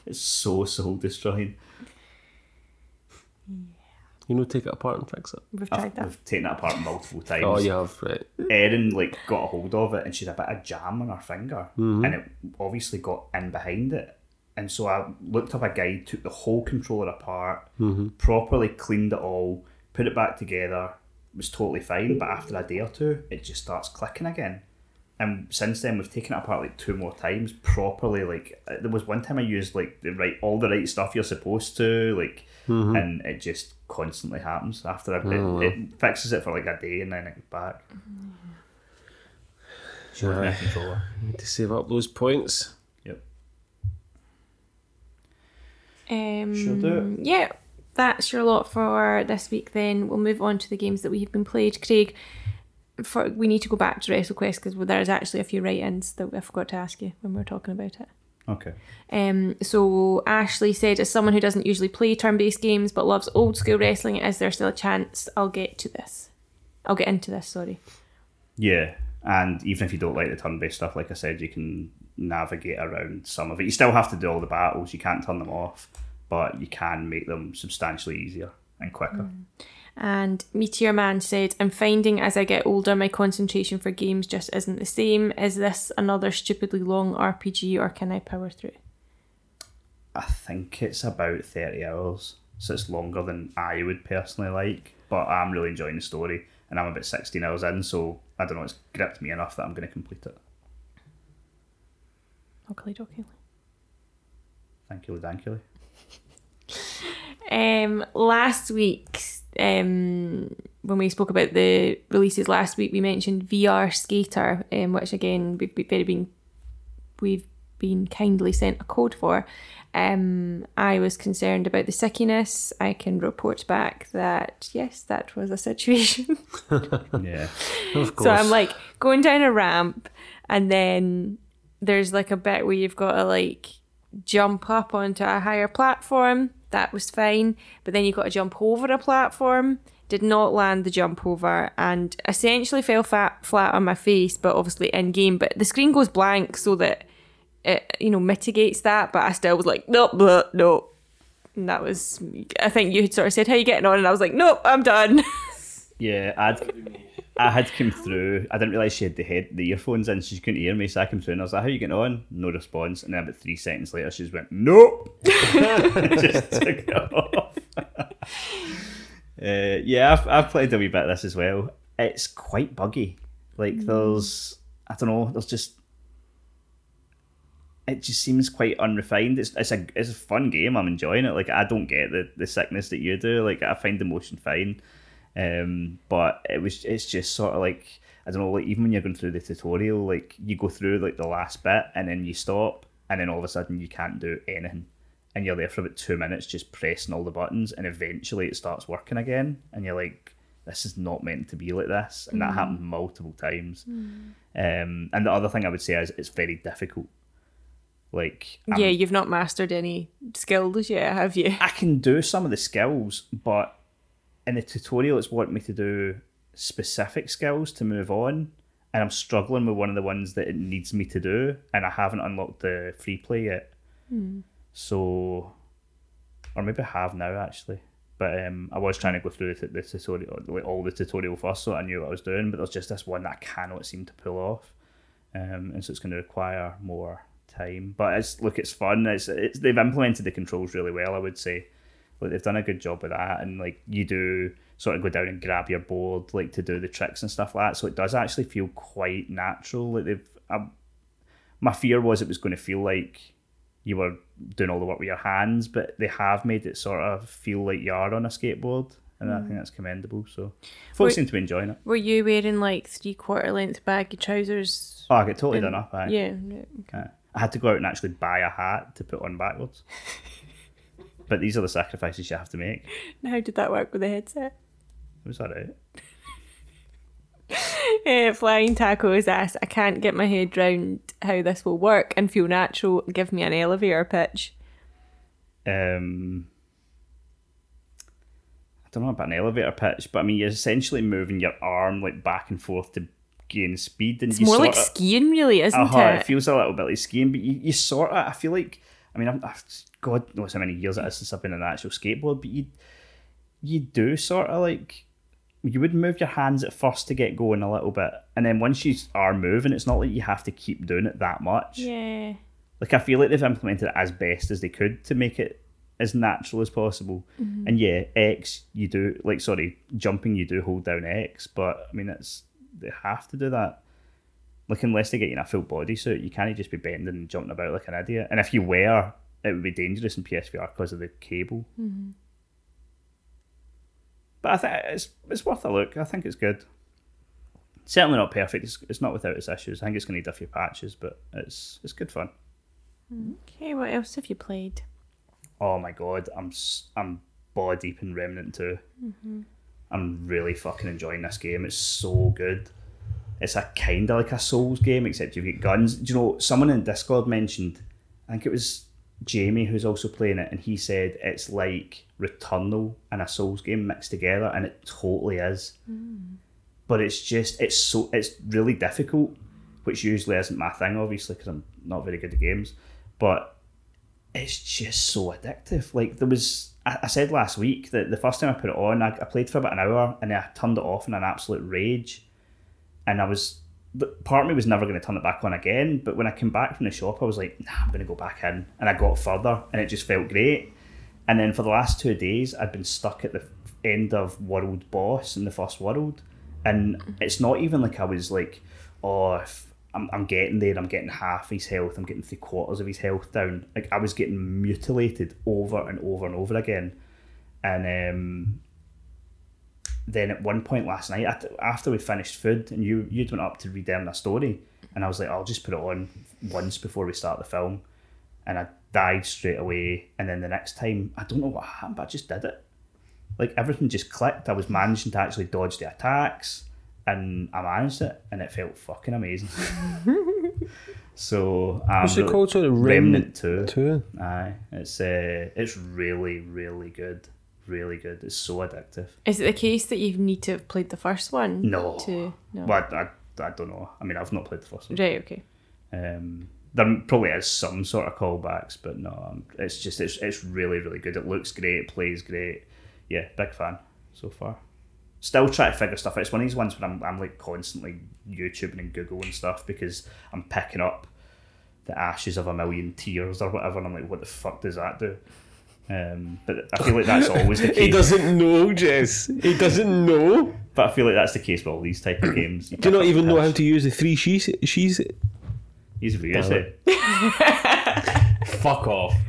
It's so soul destroying. You know, take it apart and fix it. We've I've, tried that. we've taken it apart multiple oh, times. Oh, you have, right. Erin like got a hold of it and she had a bit of jam on her finger mm-hmm. and it obviously got in behind it. And so I looked up a guide, took the whole controller apart, mm-hmm. properly cleaned it all, put it back together, was totally fine. But after a day or two, it just starts clicking again. And since then, we've taken it apart like two more times, properly. Like uh, there was one time I used like the right all the right stuff you're supposed to, like, and it just constantly happens. After a, it, it fixes it for like a day and then it's back. Sure, Aye. controller. Need to save up those points. Yep. Um, Sure do. Yeah, that's your lot for this week. Then we'll move on to the games that we have been played. Craig, for we need to go back to WrestleQuest because there's actually a few write-ins that I forgot to ask you when we were talking about it. Okay. Um, so Ashley said, as someone who doesn't usually play turn-based games but loves old school wrestling, is there still a chance I'll get to this? I'll get into this. Sorry. Yeah, and even if you don't like the turn-based stuff, like I said, you can navigate around some of it. You still have to do all the battles. You can't turn them off, but you can make them substantially easier and quicker. And Meteor Man said, I'm finding as I get older, my concentration for games just isn't the same. Is this another stupidly long RPG or can I power through? I think it's about thirty hours, so it's longer than I would personally like. But I'm really enjoying the story, and I'm about sixteen hours in, so I don't know. It's gripped me enough that I'm going to complete it. Okay, okay. Thank you, thank you. Um, last week, um, when we spoke about the releases last week, we mentioned VR Skater, um, which again we've very been we've been kindly sent a code for. Um, I was concerned about the sickiness. I can report back that yes, that was a situation. Yeah, Of course. So I'm like going down a ramp, and then there's like a bit where you've got to like jump up onto a higher platform. That was fine, but then you got to jump over a platform. Did not land the jump over, and essentially fell fat, flat on my face. But obviously in game, but the screen goes blank so that it you know mitigates that. But I still was like nope, blah, nope. And that was I think you had sort of said how you getting on, and I was like nope, I'm done. yeah. I'd I had come through. I didn't realise she had the head, the earphones in, so she couldn't hear me. So I came through and I was like, "How you getting on?" No response. And then about three seconds later, she just went, "Nope." just took it off. uh, yeah, I've, I've played a wee bit of this as well. It's quite buggy. Like there's, I don't know, there's just. It just seems quite unrefined. It's it's a it's a fun game. I'm enjoying it. Like I don't get the, the sickness that you do. Like I find the motion fine. Um, but it was it's just sort of like I don't know, like even when you're going through the tutorial, like you go through like the last bit and then you stop and then all of a sudden you can't do anything. And you're there for about two minutes just pressing all the buttons and eventually it starts working again and you're like, This is not meant to be like this and that happened multiple times. Um and the other thing I would say is it's very difficult. Like I'm yeah, you've not mastered any skills yet, have you? I can do some of the skills, but in the tutorial, it's wanting me to do specific skills to move on, and I'm struggling with one of the ones that it needs me to do, and I haven't unlocked the free play yet. So, or maybe I have now actually. But um, I was trying to go through the, the tutorial, like all the tutorial first, so I knew what I was doing. But there's just this one that I cannot seem to pull off, um, and so it's going to require more time. But it's look, it's fun. It's, it's they've implemented the controls really well. I would say, like they've done a good job with that, and like you do sort of go down and grab your board like to do the tricks and stuff like that. So it does actually feel quite natural. Like they've, um, my fear was it was going to feel like you were doing all the work with your hands, but they have made it sort of feel like you are on a skateboard, and I think that's commendable. So folks Wait- seem to be enjoying it. Were you wearing like three quarter length baggy trousers? Oh, I get totally done up. Aye. Yeah. Uh, I had to go out and actually buy a hat to put on backwards. but these are the sacrifices you have to make. How did that work with the headset? It was alright. Uh, Flying Taco has asked, I can't get my head round how this will work and feel natural. Give me an elevator pitch. Um, I don't know about an elevator pitch, but I mean, you're essentially moving your arm like back and forth to gain speed, and It's you more like of, skiing, really, isn't uh-huh, it? it feels a little bit like skiing, but you, you sort of, I feel like, I mean, I'm, I've, God knows how many years it is since I've been on an actual skateboard, but you you do sort of like you would move your hands at first to get going a little bit, and then once you are moving, it's not like you have to keep doing it that much. Yeah. Like I feel like they've implemented it as best as they could to make it as natural as possible. Mm-hmm. And yeah, X you do like sorry, jumping you do hold down X, but I mean it's they have to do that. Like unless they get you in a full bodysuit, you can't just be bending and jumping about like an idiot. And if you were, it would be dangerous in PSVR because of the cable. Mm-hmm. But I think it's it's worth a look. I think it's good. Certainly not perfect. It's, it's not without its issues. I think it's going to need a few patches, but it's it's good fun. Okay, what else have you played? Oh my god, I'm I'm ball deep in Remnant 2. Mm-hmm. I'm really fucking enjoying this game. It's so good. It's a kind of like a Souls game, except you've got guns. Do you know someone in Discord mentioned? I think it was Jamie who's also playing it, and he said it's like Returnal and a Souls game mixed together, and it totally is. Hmm. But it's just it's so it's really difficult, which usually isn't my thing, obviously, because I'm not very good at games. But it's just so addictive. Like there was, I, I said last week that the first time I put it on, I, I played for about an hour and then I turned it off in an absolute rage, and I was. Part of me was never going to turn it back on again, but when I came back from the shop, I was like, "Nah, I'm going to go back in," and I got further, and it just felt great. And then for the last two days, I'd been stuck at the end of world boss in the first world, and it's not even like I was like, "Oh, I'm, I'm getting there, I'm getting half his health, I'm getting three quarters of his health down." Like I was getting mutilated over and over and over again, and um, then at one point last night, after we finished food, and you you'd went up to read them a story, and I was like, I'll just put it on once before we start the film, and I died straight away. And then the next time, I don't know what happened, but I just did it. Like everything just clicked. I was managing to actually dodge the attacks, and I managed it, and it felt fucking amazing. so um, What's it called? Sorry, Remnant Two. Two. Aye, it's uh, it's really really good, really good. It's so addictive. Is it the case that you need to have played the first one? No. To no. But I, I don't know. I mean, I've not played the first one. Right. Okay. Um, there probably is some sort of callbacks, but no, um, it's just it's it's really really good. It looks great, it plays great. Yeah, big fan so far. Still trying to figure stuff out. It's one of these ones where I'm, I'm like constantly YouTubing and Google and stuff because I'm picking up the ashes of a million tears or whatever, and I'm like, what the fuck does that do? Um, but I feel like that's always the case. He doesn't know, Jess. He doesn't know. But I feel like that's the case with all these type of games. You Do you not even know how to use the three she's? she's Easy for you to say. Fuck off.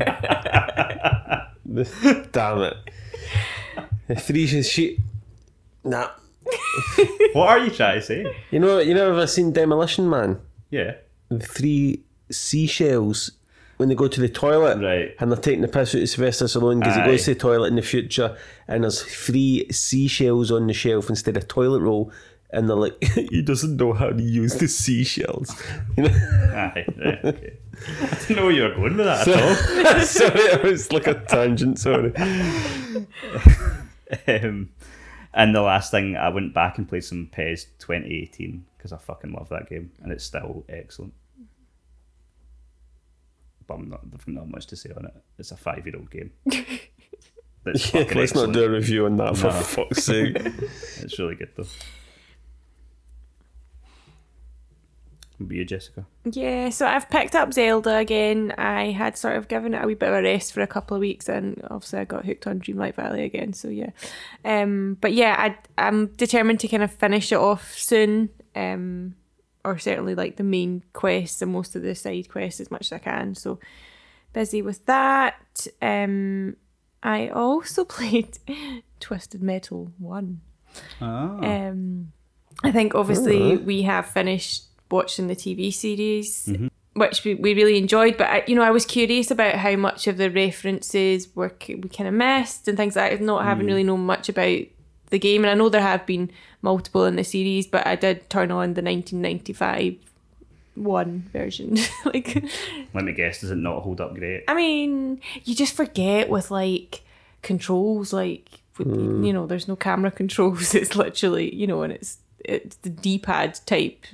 Damn it. The three she's she. Nah. What are you trying to say? You know, you never ever seen Demolition Man? Yeah. The three seashells when they go to the toilet Right. and they're taking the piss out of Sylvester Stallone because he goes to the toilet in the future and there's three seashells on the shelf instead of toilet roll and they're like, he doesn't know how to use the seashells. You know? Aye, right, okay. I didn't know where you were going with that at all. sorry, it was like a tangent, sorry. Um, and the last thing, I went back and played some PES 2018 because I fucking love that game and it's still excellent. But I'm not, I've not much to say on it. It's a five year old game. That's Yeah, let's not do a review on that for No. fuck's sake. It's really good though. What about you, Jessica? Yeah, so I've picked up Zelda again. I had sort of given it a wee bit of a rest for a couple of weeks, and obviously I got hooked on Dreamlight Valley again. So yeah, um, but yeah, I, I'm determined to kind of finish it off soon, um, or certainly like the main quests and most of the side quests as much as I can. So busy with that. Um, I also played Twisted Metal One. Oh. Um, I think obviously we have finished watching the TV series, which we, we really enjoyed. But I, you know, I was curious about how much of the references were we kind of missed and things like that. Not having really known much about the game, and I know there have been multiple in the series, but I did turn on the 1995 one version. like, Let me guess, does it not hold up great? I mean, you just forget with like controls, like with, you know, there's no camera controls. It's literally, you know, and it's it's the D-pad type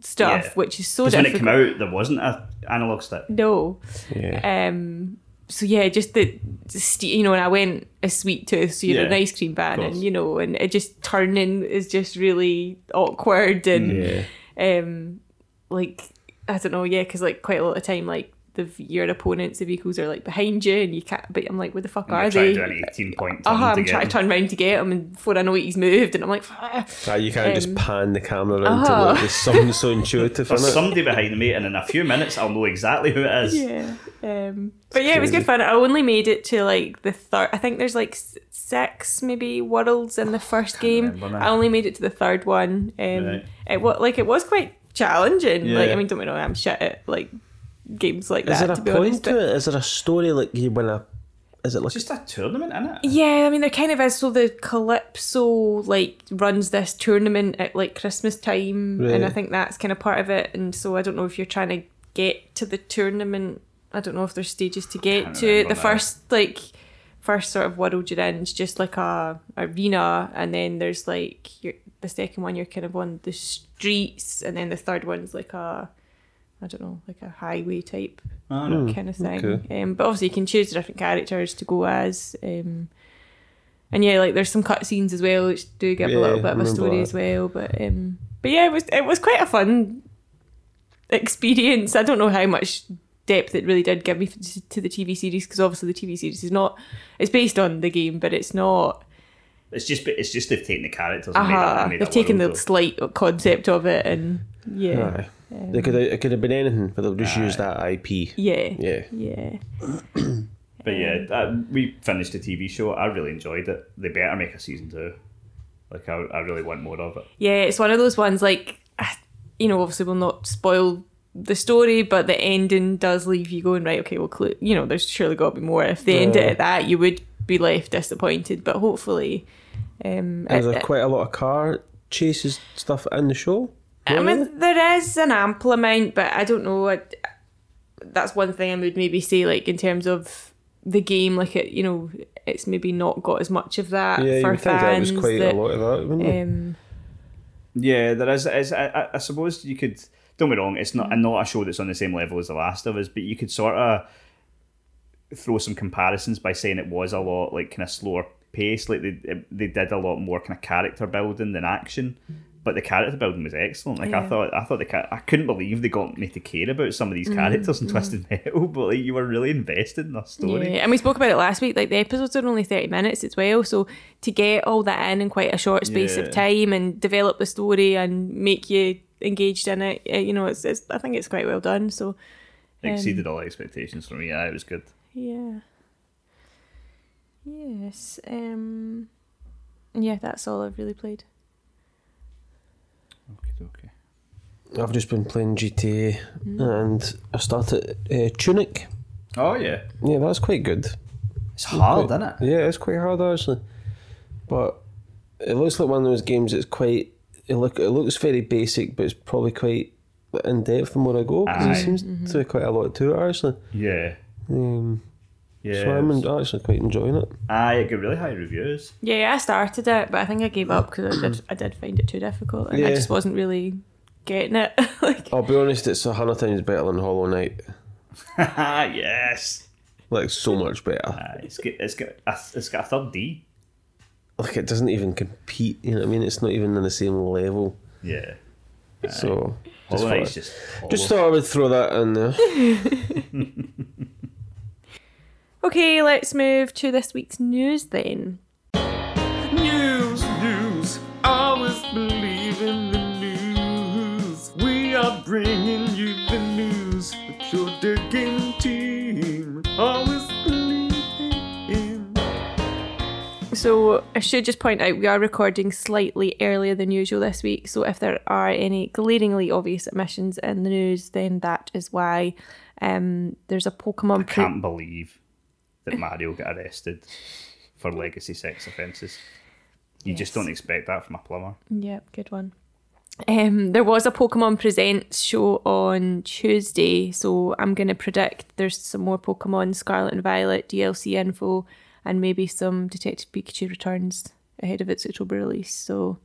stuff, Yeah. which is so Because when it came out, there wasn't a analog stick. no, Yeah. um. So yeah, just the ste- you know, and I went a sweet tooth, so you're Yeah, an ice cream van, and you know, and it just turning is just really awkward and Yeah. um, like I don't know, yeah, because like quite a lot of time, like the your opponents, the vehicles are like behind you, and you can't. But I'm like, where the fuck And are you're trying they? to do an 18 point turn Uh-huh, to I'm get trying him. to turn around to get him, and before I know it, he's moved, and I'm like, "Ah." Ah, you can't just Um, pan the camera around to uh-huh. look. There's something so intuitive in There's it. somebody behind me, and in a few minutes, I'll know exactly who it is. yeah. Um, but yeah, it was good fun. I only made it to like the third. I think there's like six maybe worlds in the first game. I only made it to the third one. Um, Right. It was like it was quite challenging. Like I mean, don't get me wrong, I'm shit at like games like Is that. there a be point honest, to it? Is there a story like you win a? Is it like just a tournament, isn't it? Yeah, I mean there kind of is. So the Calypso like runs this tournament at like Christmas time, and I think that's kind of part of it. And so I don't know if you're trying to get to the tournament. I don't know if there's stages to get to The now. first like first sort of world you're in is just like a arena, and then there's like your, the second one you're kind of on the streets, and then the third one's like a I don't know, like a highway type Oh, no. kind of thing. okay. Um, but obviously, you can choose different characters to go as. Um, and yeah, like there's some cutscenes as well, which do give Yeah, a little bit of a story that. as well. But um, but yeah, it was it was quite a fun experience. I don't know how much depth it really did give me to the TV series because obviously the TV series is not it's based on the game, but it's not. It's just it's just they've taken the characters and made, Uh-huh. that, made They've taken world, the though. slight concept of it, and yeah, Aye. They could have, it could have been anything, but they'll just use that IP. yeah, Yeah. yeah. But yeah, that, we finished the TV show. I really enjoyed it. They better make a season two. Like I, I really want more of it. Yeah, it's one of those ones like, you know, obviously we'll not spoil the story, but the ending does leave you going right. Okay, well, cl- you know, there's surely got to be more. If they end it at that, you would be left disappointed. But hopefully, um, Is it- there it- quite a lot of car chases stuff in the show? I mean, there is an ample amount, but I don't know. I, that's one thing I would maybe say, like in terms of the game, like it, you know, it's maybe not got as much of that yeah, you for think that fans. was quite that, a lot of that, wouldn't you? um, Yeah, there is. is I, I- I suppose you could. Don't be wrong. It's not not a show that's on the same level as The Last of Us, but you could sort of throw some comparisons by saying it was a lot like kind of slower pace. Like they they did a lot more kind of character building than action. But the character building was excellent. Like I thought, I thought the I couldn't believe they got me to care about some of these characters in Twisted Metal. But like you were really invested in their story. Yeah, and we spoke about it last week. Like the episodes are only thirty minutes as well, so to get all that in in quite a short space Yeah. of time and develop the story and make you engaged in it, eh, you know, it's, it's I think it's quite well done. So Um, exceeded all expectations for me. Yeah, it was good. yeah, yes, um, yeah, that's all I've really played. Okay, okay. I've just been playing GTA and I started uh, Tunic. Oh yeah, Yeah, that's quite good. it's hard, Quite- isn't it? Yeah, it's quite hard actually. But it looks like one of those games that's quite. It look it looks very basic, but it's probably quite in depth from where I go because it seems to be quite a lot to it actually. Yeah, Um, yeah. so I'm en- actually quite enjoying it. Aye, it got really high reviews. Yeah, I started it, but I think I gave up because I did I did find it too difficult, and I Yeah. just wasn't really getting it. like, I'll be honest, it's a hundred times better than Hollow Knight. yes. Like so much better. Aye, it's got it's got a, it's got a third D. Like it doesn't even compete. You know what I mean? It's not even on the same level. Yeah. So just, Hollow thought, Knight's just just thought I would throw that in there. okay, let's move to this week's news then. News, news, always believe in the news. We are bringing you the news with your digging team. Always believe in. So I should just point out we are recording slightly earlier than usual this week. So if there are any glaringly obvious omissions in the news, then that is why. Um, there's a Pokemon. I can't believe that Mario got arrested for legacy sex offences. You just don't expect that from a plumber. Yep, good one. Um, there was a Pokemon Presents show on Tuesday, so I'm going to predict there's some more Pokemon Scarlet and Violet DLC info and maybe some Detective Pikachu returns ahead of its October release. So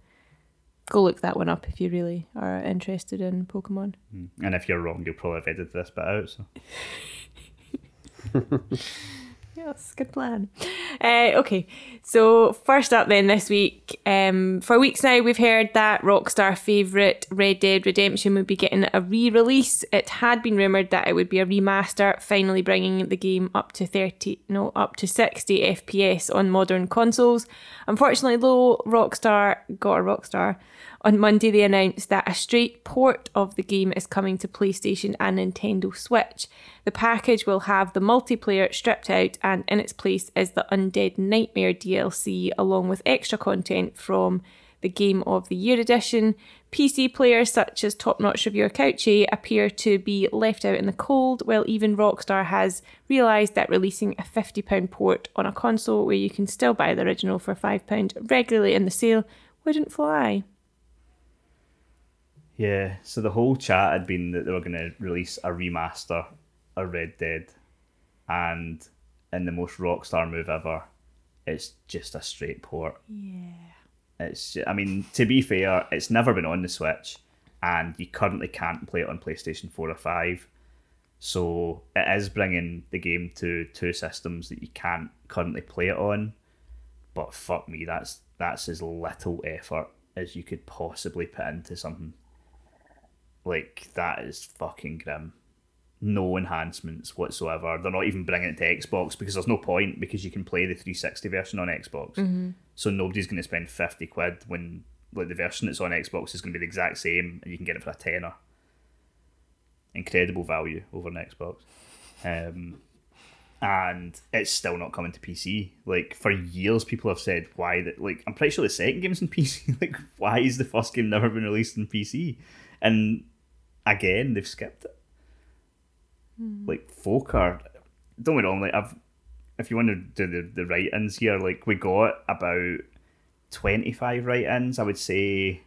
go look that one up if you really are interested in Pokemon. And if you're wrong, you'll probably have edited this bit out. So Yes, good plan. Uh, okay, so first up then this week, um, for weeks now we've heard that Rockstar favourite Red Dead Redemption would be getting a re-release. It had been rumoured that it would be a remaster, finally bringing the game up to 30, no, up to 60 FPS on modern consoles. Unfortunately though, Rockstar got a Rockstar. On Monday, they announced that a straight port of the game is coming to PlayStation and Nintendo Switch. The package will have the multiplayer stripped out, and in its place is the Undead Nightmare DLC, along with extra content from the Game of the Year edition. PC players such as top notch reviewer Couchy appear to be left out in the cold, while even Rockstar has realised that releasing a £50 port on a console where you can still buy the original for £5 regularly in the sale wouldn't fly. Yeah, so the whole chat had been that they were going to release a remaster of Red Dead, and in the most Rockstar move ever, it's just a straight port. Yeah. It's, I mean, to be fair, it's never been on the Switch, and you currently can't play it on PlayStation 4 or 5. So it is bringing the game to two systems that you can't currently play it on. But fuck me, that's that's as little effort as you could possibly put into something. Like that is fucking grim. No enhancements whatsoever. They're not even bringing it to Xbox because there's no point because you can play the 360 version on Xbox. So nobody's going to spend 50 quid when like the version that's on Xbox is going to be the exact same and you can get it for a tenner. Incredible value over on Xbox. Um, and it's still not coming to PC. Like for years, people have said why that. Like I'm pretty sure the second game's in PC. like why is the first game never been released in PC? And again, they've skipped it. Hmm. Like folk are. Don't get me wrong. Like I've, if you want to do the the write-ins here, like we got about twenty five write-ins. I would say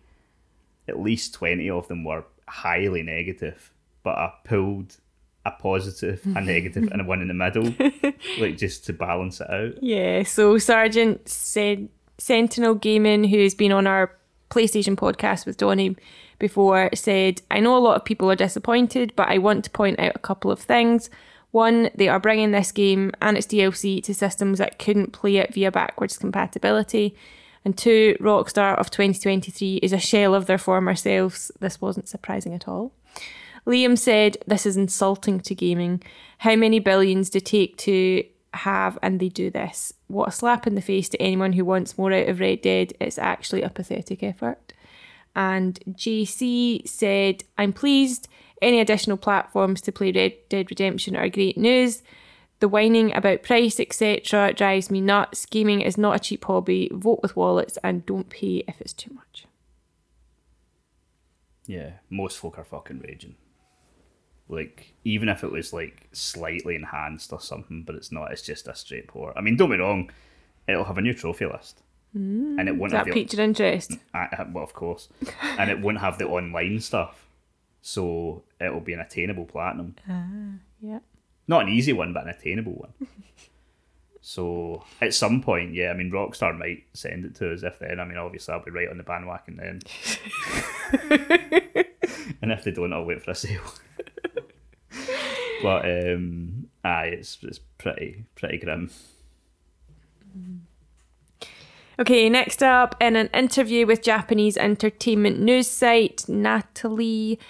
at least twenty of them were highly negative, but I pulled a positive, a negative, and a one in the middle, like just to balance it out. Yeah, so Sergeant said Sentinel Gaming, who's been on our PlayStation podcast with Donny before, said, I know a lot of people are disappointed, but I want to point out a couple of things. One, they are bringing this game and its DLC to systems that couldn't play it via backwards compatibility. And two, Rockstar of 2023 is a shell of their former selves. This wasn't surprising at all. Liam said, This is insulting to gaming. How many billions do it take to have and they do this? What a slap in the face to anyone who wants more out of Red Dead. It's actually a pathetic effort. And JC said, I'm pleased. Any additional platforms to play Red Dead Redemption are great news. The whining about price, etc., drives me nuts. Gaming is not a cheap hobby. Vote with wallets and don't pay if it's too much. Yeah, most folk are fucking raging. Like, even if it was like slightly enhanced or something, but it's not, it's just a straight port. I mean, don't be wrong, it'll have a new trophy list. and it won't Does have that the, piqued your interest? uh, well, of course. and it won't have the online stuff. So it'll be an attainable platinum. Yeah. Not an easy one, but an attainable one. so at some point, yeah, I mean, Rockstar might send it to us if then. I mean, obviously, I'll be right on the bandwagon then. and if they don't, I'll wait for a sale. but um, aye, it's it's pretty pretty grim. Okay, next up, in an interview with Japanese entertainment news site Natalie,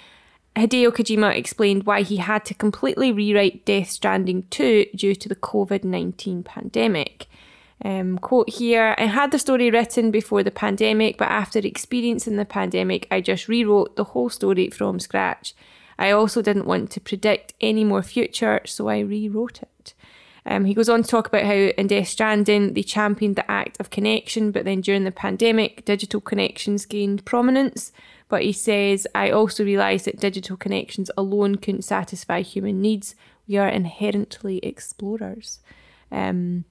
Hideo Kojima explained why he had to completely rewrite Death Stranding 2 due to the COVID 19 pandemic. Um, quote here I had the story written before the pandemic, but after experiencing the pandemic, I just rewrote the whole story from scratch. I also didn't want to predict any more future, so I rewrote it. Um, he goes on to talk about how in Death Stranding they championed the act of connection, but then during the pandemic, digital connections gained prominence. But he says, I also realised that digital connections alone couldn't satisfy human needs. We are inherently explorers. Um,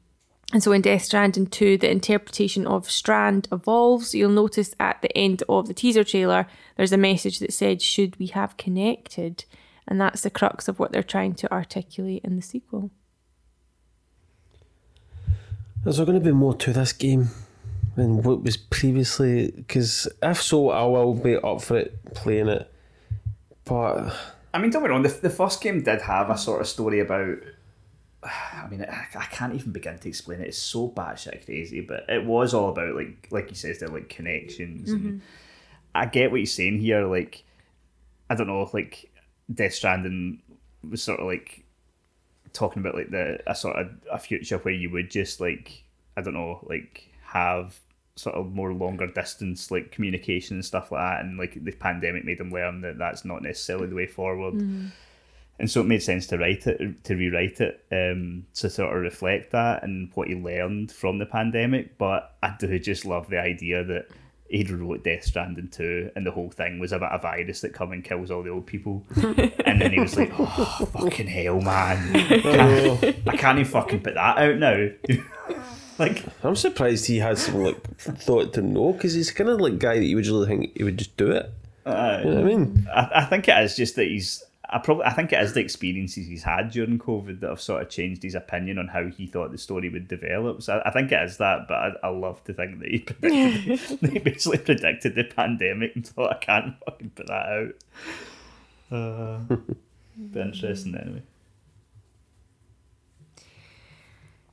and so in Death Stranding 2, the interpretation of strand evolves. You'll notice at the end of the teaser trailer, there's a message that said, Should we have connected? And that's the crux of what they're trying to articulate in the sequel. Is there going to be more to this game than what was previously? Because if so, I will be up for it playing it. But I mean, don't get me wrong, the, the first game did have a sort of story about I mean, I, I can't even begin to explain it. It's so batshit crazy, but it was all about like, like you says, they're like connections. And mm-hmm. I get what you're saying here. Like, I don't know, like Death Stranding was sort of like talking about like the a sort of a future where you would just like I don't know, like have sort of more longer distance like communication and stuff like that, and like the pandemic made them learn that that's not necessarily the way forward. Mm-hmm. And so it made sense to write it, to rewrite it, um, to sort of reflect that and what he learned from the pandemic. But I do just love the idea that he wrote Death Stranding 2 and the whole thing was about a virus that comes and kills all the old people. and then he was like, oh, fucking hell, man. I can't, I can't even fucking put that out now. like, I'm surprised he had some like thought to know because he's kind of like guy that you would really think he would just do it. uh, You know what I mean? I, I think it is just that he's. I probably I think it is the experiences he's had during COVID that have sort of changed his opinion on how he thought the story would develop. So I, I think it is that, but I, I love to think that he predicted, he basically predicted the pandemic and thought I can't fucking put that out. Uh, be interesting anyway.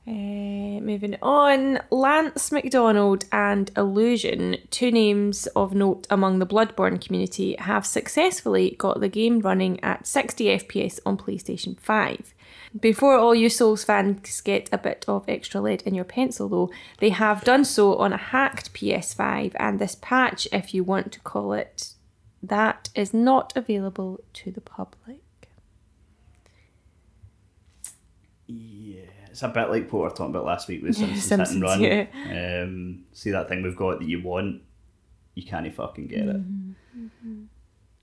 Uh, moving on, Lance McDonald and Illusion, two names of note among the Bloodborne community, have successfully got the game running at 60 FPS on PlayStation 5. Before all you Souls fans get a bit of extra lead in your pencil, though, they have done so on a hacked PS5, and this patch, if you want to call it that, is not available to the public. Yeah, it's a bit like what we were talking about last week with Simpsons, Simpsons, Hit and yeah. Run. Um, see that thing we've got that you want, you can't fucking get it.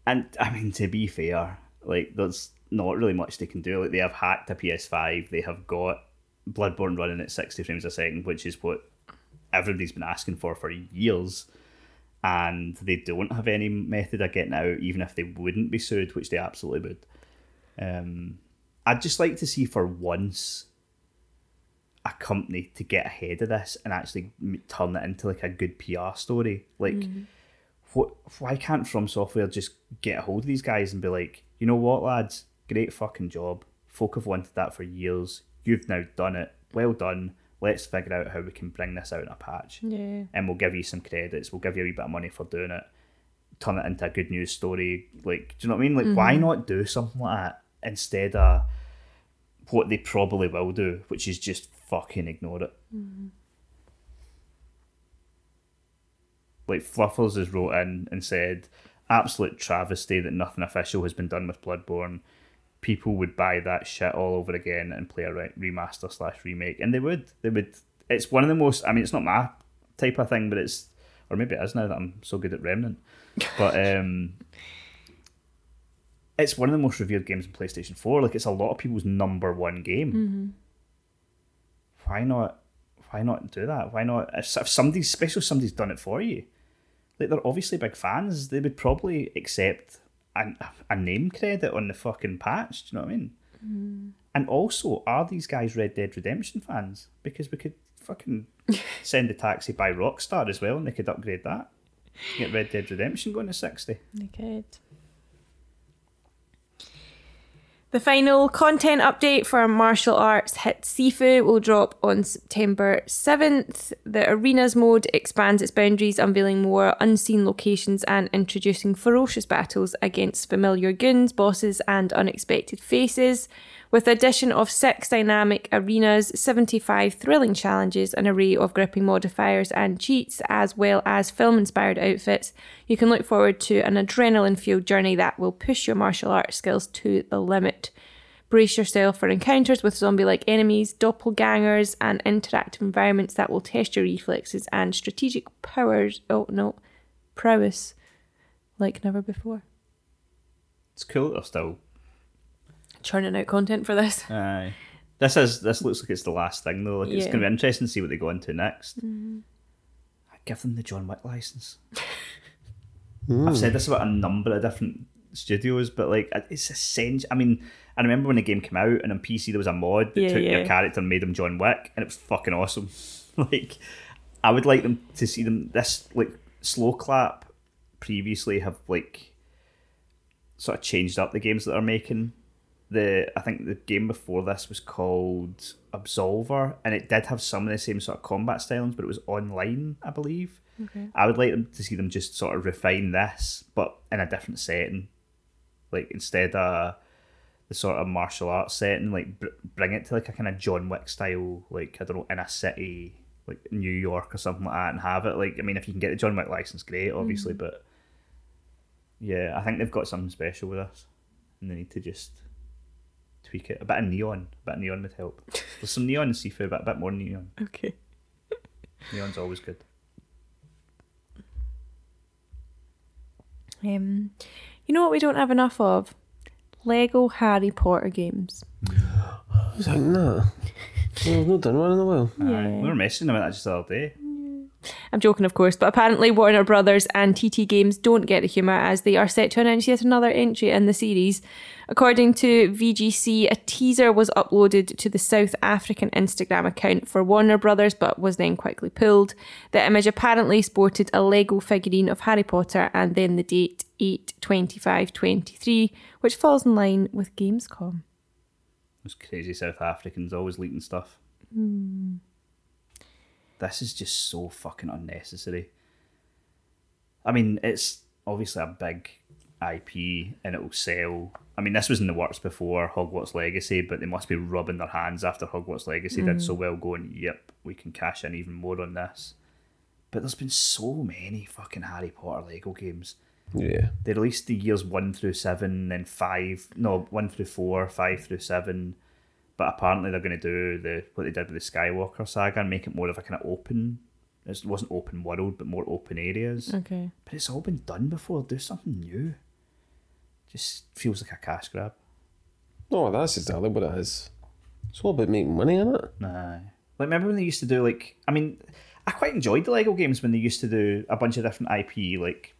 And I mean, to be fair, like there's not really much they can do. Like they have hacked a PS5, they have got Bloodborne running at 60 frames a second, which is what everybody's been asking for for years. And they don't have any method of getting out, even if they wouldn't be sued, which they absolutely would. Um, I'd just like to see for once a company to get ahead of this and actually turn it into like a good PR story. Like, mm-hmm. what? Why can't From Software just get a hold of these guys and be like, you know what, lads, great fucking job. Folk have wanted that for years. You've now done it. Well done. Let's figure out how we can bring this out in a patch, Yeah. and we'll give you some credits. We'll give you a wee bit of money for doing it. Turn it into a good news story. Like, do you know what I mean? Like, why mm-hmm. not do something like that instead of what they probably will do, which is just fucking ignored it. Like Fluffles has wrote in and said, absolute travesty that nothing official has been done with Bloodborne. People would buy that shit all over again and play a re- remaster slash remake, and they would. They would. It's one of the most. I mean, it's not my type of thing, but it's, or maybe it is now that I'm so good at Remnant. But um, it's one of the most revered games in PlayStation 4. Like it's a lot of people's number one game. Why not? Why not do that? Why not? If, somebody's if somebody's done it for you, like they're obviously big fans, they would probably accept a, a name credit on the fucking patch. Do you know what I mean? Mm. And also, are these guys Red Dead Redemption fans? Because we could fucking send a taxi by Rockstar as well, and they could upgrade that. Get Red Dead Redemption going to sixty. They could. The final content update for martial arts hit Sifu will drop on September 7th. The Arenas mode expands its boundaries, unveiling more unseen locations and introducing ferocious battles against familiar goons, bosses, and unexpected faces. With the addition of six dynamic arenas, 75 thrilling challenges, an array of gripping modifiers and cheats, as well as film inspired outfits, you can look forward to an adrenaline fueled journey that will push your martial arts skills to the limit. Brace yourself for encounters with zombie like enemies, doppelgangers, and interactive environments that will test your reflexes and strategic powers. Oh no, prowess like never before. It's cool that they're still Churning out content for this. Aye. This is this looks like it's the last thing though. Like it's Yeah. gonna be interesting to see what they go into next. Mm. I give them the John Wick license. I've said this about a number of different studios, but like it's essential. I mean, I remember when the game came out and on PC there was a mod that Yeah, took yeah. your character and made him John Wick, and it was fucking awesome. like, I would like them to see them this like Sloclap previously have like sort of changed up the games that they're making the I think the game before this was called Absolver, and it did have some of the same sort of combat stylings, but it was online, I believe. Okay. I would like them to see them just sort of refine this, but in a different setting. Like instead of the sort of martial arts setting, like br- bring it to like a kind of John Wick style, like I don't know, in a city like New York or something like that, and have it. Like I mean, if you can get the John Wick license, great, obviously, mm. but yeah, I think they've got something special with us, and they need to just tweak it. A bit of neon, a bit of neon would help. There's some neon in Sifu, but a bit more neon. Okay. Neon's always good. Um, you know what we don't have enough of? Lego Harry Potter games. I was like, nah. Well, I've not done one in a while. Aye, we were messaging about that just the other day. I'm joking, of course, but apparently Warner Brothers and TT Games don't get the humour as they are set to announce yet another entry in the series. According to VGC, a teaser was uploaded to the South African Instagram account for Warner Brothers but was then quickly pulled. The image apparently sported a Lego figurine of Harry Potter and then the date 8 25 23, which falls in line with Gamescom. Those crazy South Africans always leaking stuff. Hmm. This is just so fucking unnecessary. I mean, it's obviously a big IP and it'll sell. I mean, this was in the works before Hogwarts Legacy, but they must be rubbing their hands after Hogwarts Legacy did so mm. well, going, yep, we can cash in even more on this. But there's been so many fucking Harry Potter Lego games. Yeah. They released the years one through seven, then five. No, one through four, five through seven. But apparently they're going to do the what they did with the Skywalker saga and make it more of a kind of open. It wasn't open world, but more open areas. Okay. But it's all been done before. Do something new. Just feels like a cash grab. No, that's exactly what it is. It's all about making money, isn't it? Nah. Like remember when they used to do like I mean, I quite enjoyed the Lego games when they used to do a bunch of different IP like.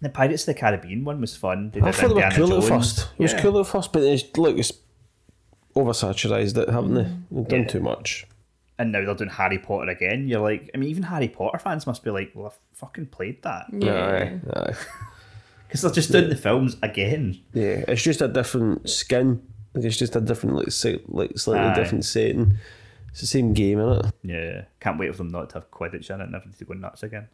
The Pirates of the Caribbean one was fun. They I did thought they were Indiana cool at first. It was cool at first, but it's look, it's oversaturized it, haven't they? Mm-hmm. They've done Yeah. too much. and now they're doing Harry Potter again. You're like, I mean, even Harry Potter fans must be like, well, I've fucking played that Aye, aye. because they're just doing the films again. Yeah, it's just a different skin. Like it's just a different, like, se- like slightly Aye. different setting. It's the same game, isn't it? Yeah, can't wait for them not to have Quidditch in it and everything to go nuts again.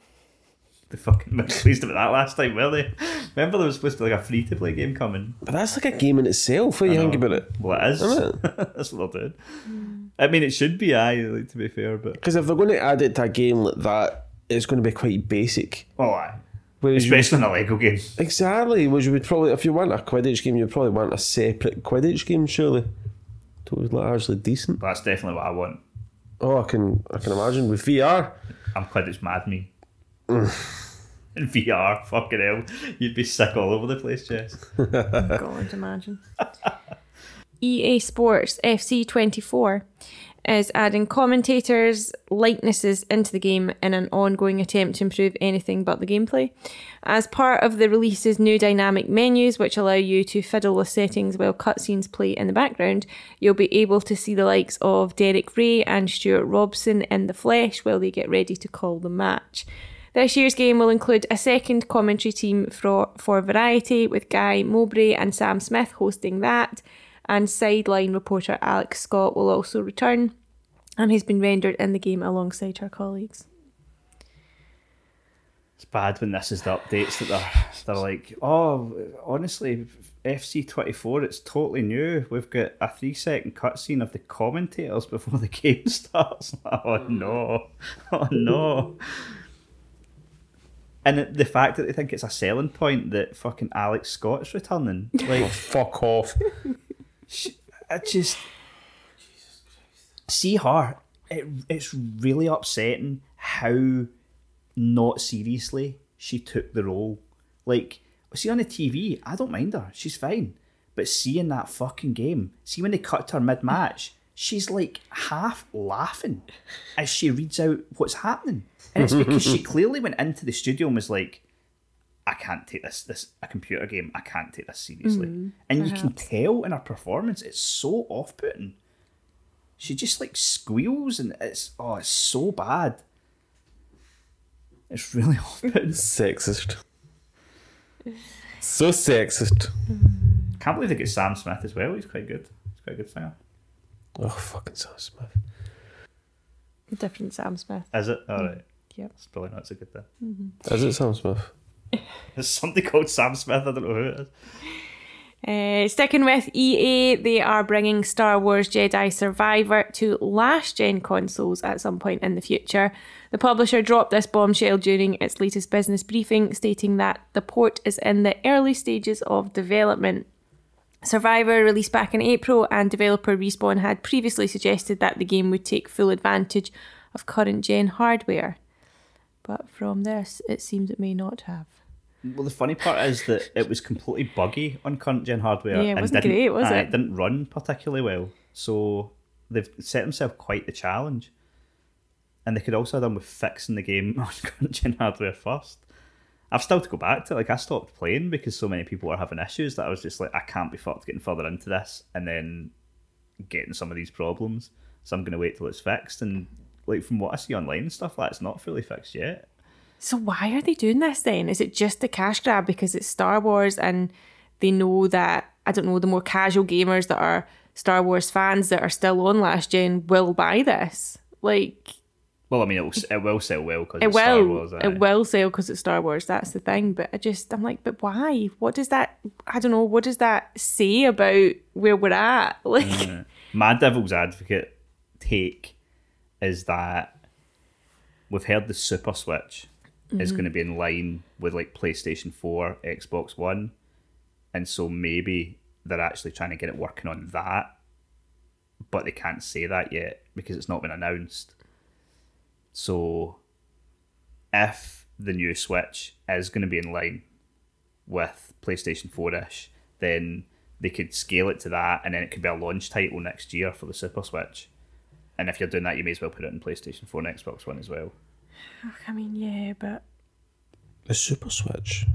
They fucking were pleased about that last time, were they? Remember there was supposed to be like a free to play game coming. But that's like a game in itself. What do you think about it? Well, it is. Isn't That's what they're doing. I mean, it should be. I like to be fair, but Because if they're going to add it to a game like that, it's going to be quite basic. oh, aye. Whereas you, especially in a Lego game. exactly, which you would probably, if you want a Quidditch game, you'd probably want a separate Quidditch game, surely. So it's largely decent. That's definitely what I want. Oh, I can, I can imagine with VR. I'm Quidditch mad me. In VR, fucking hell, you'd be sick all over the place, Jess. God, imagine. EA Sports FC 24 is adding commentators' likenesses into the game in an ongoing attempt to improve anything but the gameplay. As part of the release's new dynamic menus, which allow you to fiddle with settings while cutscenes play in the background, you'll be able to see the likes of Derek Ray and Stuart Robson in the flesh while they get ready to call the match. This year's game will include a second commentary team for, for Variety, with Guy Mowbray and Sam Smith hosting that, and sideline reporter Alex Scott will also return, and he's been rendered in the game alongside her colleagues. It's bad when this is the updates that they're they're like, oh, honestly, FC twenty four, it's totally new. We've got a three second cutscene of the commentators before the game starts. Oh no, oh no. And the- the fact that they think it's a selling point that fucking Alex Scott's returning, like Fuck off. I just see her. It, it's really upsetting how not seriously she took the role. Like, see on the TV, I don't mind her. She's fine. But seeing that fucking game, see when they cut to her mid match, she's like half laughing as she reads out what's happening. And it's because she clearly went into the studio and was like, I can't take this this a computer game. I can't take this seriously. Mm, and you can tell in her performance, it's so off putting. She just like squeals and it's oh, it's so bad. It's really off putting. Sexist. So sexist. Mm. Can't believe they get Sam Smith as well. He's quite good. He's quite a good singer. Oh, fucking Sam Smith. Different Sam Smith. Is it? All mm. right. Yep. That's probably not so good then. Mm-hmm. Is it Sam Smith? There's somebody called Sam Smith. I don't know who it is. Uh, sticking with EA, they are bringing Star Wars Jedi Survivor to last gen consoles at some point in the future. The publisher dropped this bombshell during its latest business briefing, stating that the port is in the early stages of development. Survivor released back in April, and developer Respawn had previously suggested that the game would take full advantage of current gen hardware. But from this, it seems it may not have. Well, the funny part is that it was completely buggy on current gen hardware. Yeah, it and wasn't didn't- great, was uh, it? It didn't run particularly well. So they've set themselves quite the challenge. And they could also have done with fixing the game on current gen hardware first. I've still to go back to it. Like I stopped playing because so many people were having issues that I was just like, I can't be fucked getting further into this and then getting some of these problems. So I'm gonna wait till it's fixed. And like from what I see online and stuff, like it's not fully fixed yet. So why are they doing this then? Is it just a cash grab because it's Star Wars and they know that I don't know the more casual gamers that are Star Wars fans that are still on last gen will buy this? Like Well, I mean, it'll, it will sell well because it it's Star will Wars. aye. it will sell because it's Star Wars. That's the thing. But I just I'm like, but why? What does that? I don't know. What does that say about where we're at? Like mm, My devil's advocate take is that we've heard the Super Switch is mm-hmm. going to be in line with like PlayStation 4, Xbox One, and so maybe they're actually trying to get it working on that, but they can't say that yet because it's not been announced. So, if the new Switch is going to be in line with PlayStation 4 ish, then they could scale it to that and then it could be a launch title next year for the Super Switch. And if you're doing that, you may as well put it in PlayStation 4 and Xbox One as well. I mean, yeah, but The Super Switch.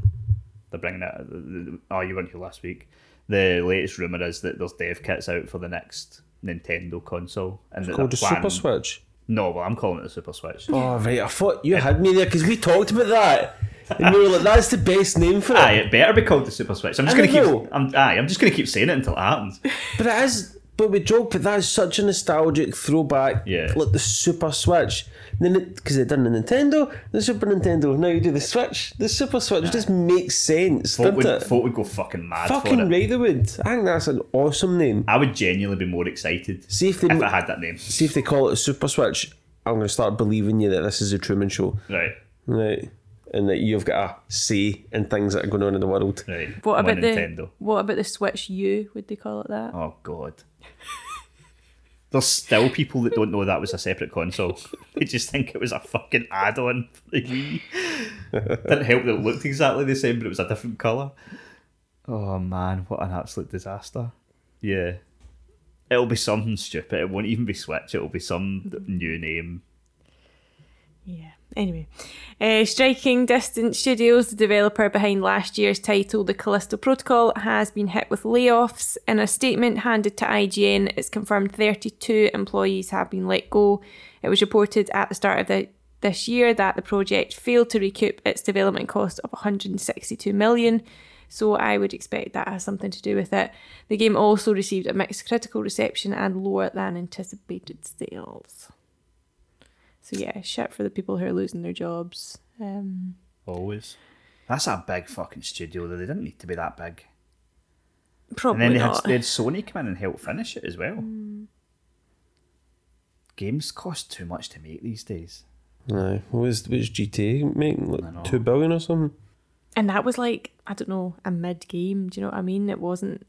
They're bringing it. Oh, you weren't here last week. The latest rumor is that there's dev kits out for the next Nintendo console, and that Called the they're Super Switch. No, well, I'm calling it the Super Switch. Oh, right. I thought you had me there because we talked about that. And you were like, that's the best name for it. Aye, it better be called the Super Switch. I'm just I gonna keep. I'm, aye, I'm just gonna keep saying it until it happens. But it is. But we joke, but that is such a nostalgic throwback. Yeah. Like the Super Switch. And then because they've done the Nintendo, the Super Nintendo. Now you do the Switch. The Super Switch just makes sense, Folk doesn't would, it? folk would go fucking mad for Fucking it. right, they would. I think that's an awesome name. I would genuinely be more excited See if they if I had that name. see if they call it a Super Switch. I'm going to start believing you that this is a Truman Show, Right, right? And that you've got a say in things that are going on in the world. right. what I'm about the Nintendo? what about the Switch U? Would they call it that? Oh god. There's still people that don't know that was a separate console. they just think it was a fucking add-on for the Wii. Didn't help that it looked exactly the same, but it was a different colour. Oh man, what an absolute disaster. Yeah. It'll be something stupid. It won't even be Switch. It'll be some new name. Yeah. Anyway, uh, Striking Distance Studios, the developer behind last year's title, The Callisto Protocol, has been hit with layoffs. In a statement handed to IGN, it's confirmed 32 employees have been let go. It was reported at the start of the, this year that the project failed to recoup its development cost of 162 million. So I would expect that has something to do with it. The game also received a mixed critical reception and lower than anticipated sales. So yeah, shit for the people who are losing their jobs. Um, Always. That's a big fucking studio though. They didn't need to be that big. And probably then they had, they had Sony come in and help finish it as well. Games cost too much to make these days. Aye. What was, what was GTA making? Like two billion or something? and that was like I don't know a mid game. Do you know what I mean? It wasn't.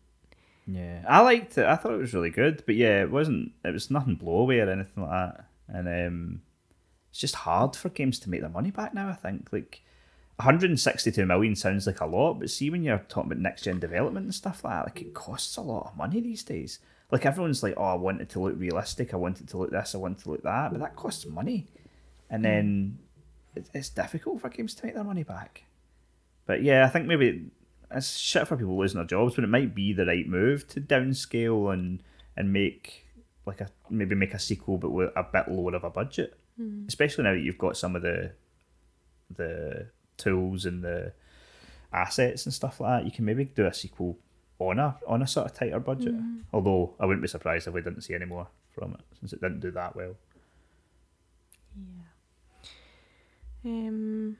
Yeah, I liked it. I thought it was really good, but yeah, it wasn't. It was nothing blowaway or anything like that. And um, it's just hard for games to make their money back now. I think like 162 million sounds like a lot, but see when you're talking about next gen development and stuff like that, like it costs a lot of money these days. Like everyone's like, oh, I want it to look realistic. I want it to look this. I want it to look that. But that costs money, and then it's difficult for games to make their money back. But yeah, I think maybe it's shit for people losing their jobs, but it might be the right move to downscale and and make like a maybe make a sequel, but with a bit lower of a budget. Especially now that you've got some of the the tools and the assets and stuff like that, you can maybe do a sequel on a on a sort of tighter budget. Mm. Although I wouldn't be surprised if we didn't see any more from it since it didn't do that well. Um,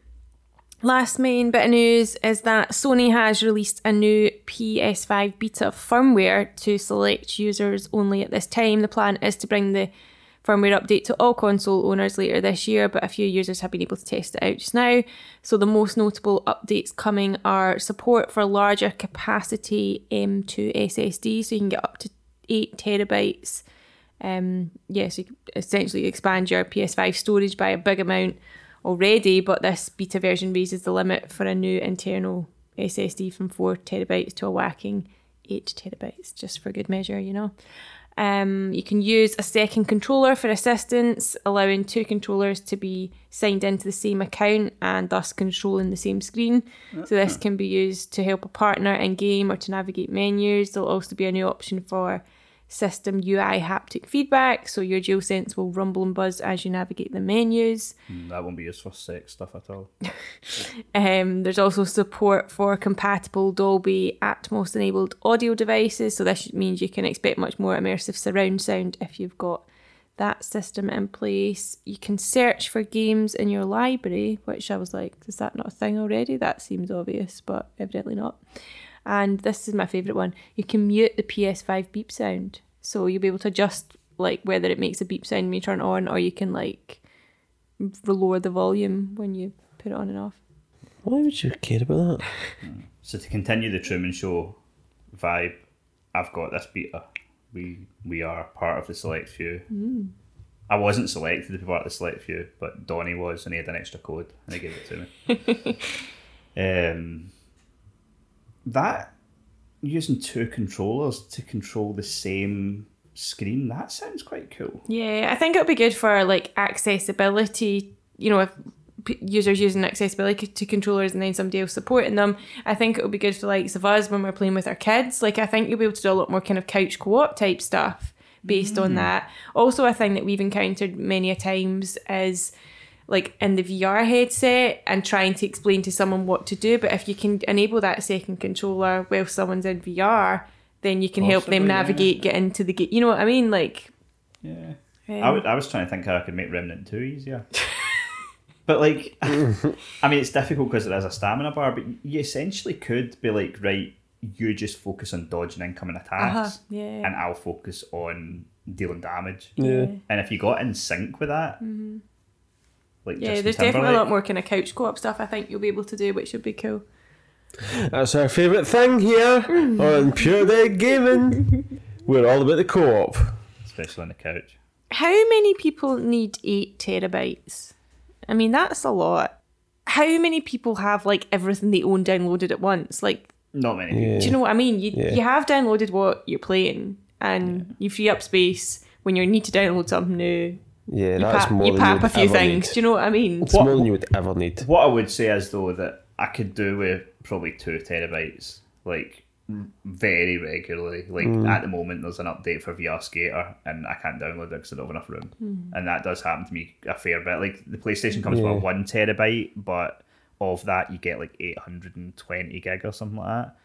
last main bit of news is that Sony has released a new PS5 beta firmware to select users only at this time. The plan is to bring the firmware update to all console owners later this year, but a few users have been able to test it out just now. So the most notable updates coming are support for larger capacity M2 SSD, so you can get up to 8 terabytes. Um, yeah, so you essentially expand your PS5 storage by a big amount already, but this beta version raises the limit for a new internal SSD from 4 terabytes to a whacking 8 terabytes, just for good measure, you know. Um, you can use a second controller for assistance, allowing two controllers to be signed into the same account and thus controlling the same screen. So, this can be used to help a partner in game or to navigate menus. There'll also be a new option for system UI haptic feedback, so your DualSense will rumble and buzz as you navigate the menus. Mm, That won't be used for sex stuff at all. Um, there's also support for compatible Dolby Atmos enabled audio devices, so this means you can expect much more immersive surround sound if you've got that system in place. You can search for games in your library, which I was like, is that not a thing already? That seems obvious, but evidently not. And this is my favourite one. You can mute the PS5 beep sound, so you'll be able to adjust like whether it makes a beep sound when you turn it on, or you can like lower the volume when you put it on and off. Why would you care about that? So to continue the Truman Show vibe, I've got this beta. We we are part of the select few. I wasn't selected to be part of the select few, but Donnie was, and he had an extra code, and he gave it to me. um, that using two controllers to control the same screen that sounds quite cool. Yeah, I think it'll be good for like accessibility. You know, if p- users using accessibility to controllers and then somebody else supporting them, I think it'll be good for likes of us when we're playing with our kids. Like, I think you'll be able to do a lot more kind of couch co-op type stuff based on mm. that. Also, a thing that we've encountered many a times is like in the VR headset and trying to explain to someone what to do. But if you can enable that second controller while someone's in VR, then you can help them Possibly, yeah. navigate, get into the game. You know what I mean? Like, Yeah. um, I, would, I was trying to think how I could make Remnant 2 easier. but, like, I mean, it's difficult because it is a stamina bar, but you essentially could be like, right, you just focus on dodging incoming attacks, Uh-huh, yeah. and I'll focus on dealing damage. Yeah. And if you got in sync with that, like. Yeah, Justin there's definitely a lot more kind of couch co-op stuff. I think you'll be able to do, which would be cool. That's our favourite thing here on Pure Dead Gaming. We're all about the co-op. especially on the couch. How many people need eight terabytes? I mean, that's a lot. How many people have like everything they own downloaded at once? Like, Not many people. do you know what I mean? You Yeah. you have downloaded what you're playing, and you free up space when you need to download something new. Yeah, You, that's pap, more you than pap you'd a few things. Need. Do you know what I mean? It's What- more than you would ever need. What I would say is, though, that I could do with probably two terabytes, like very regularly. Like mm. at the moment, there's an update for VR Skater, and I can't download it because I don't have enough room. Hmm. And that does happen to me a fair bit. Like the PlayStation comes Yeah. with one terabyte, but of that, you get like 820 gig or something like that.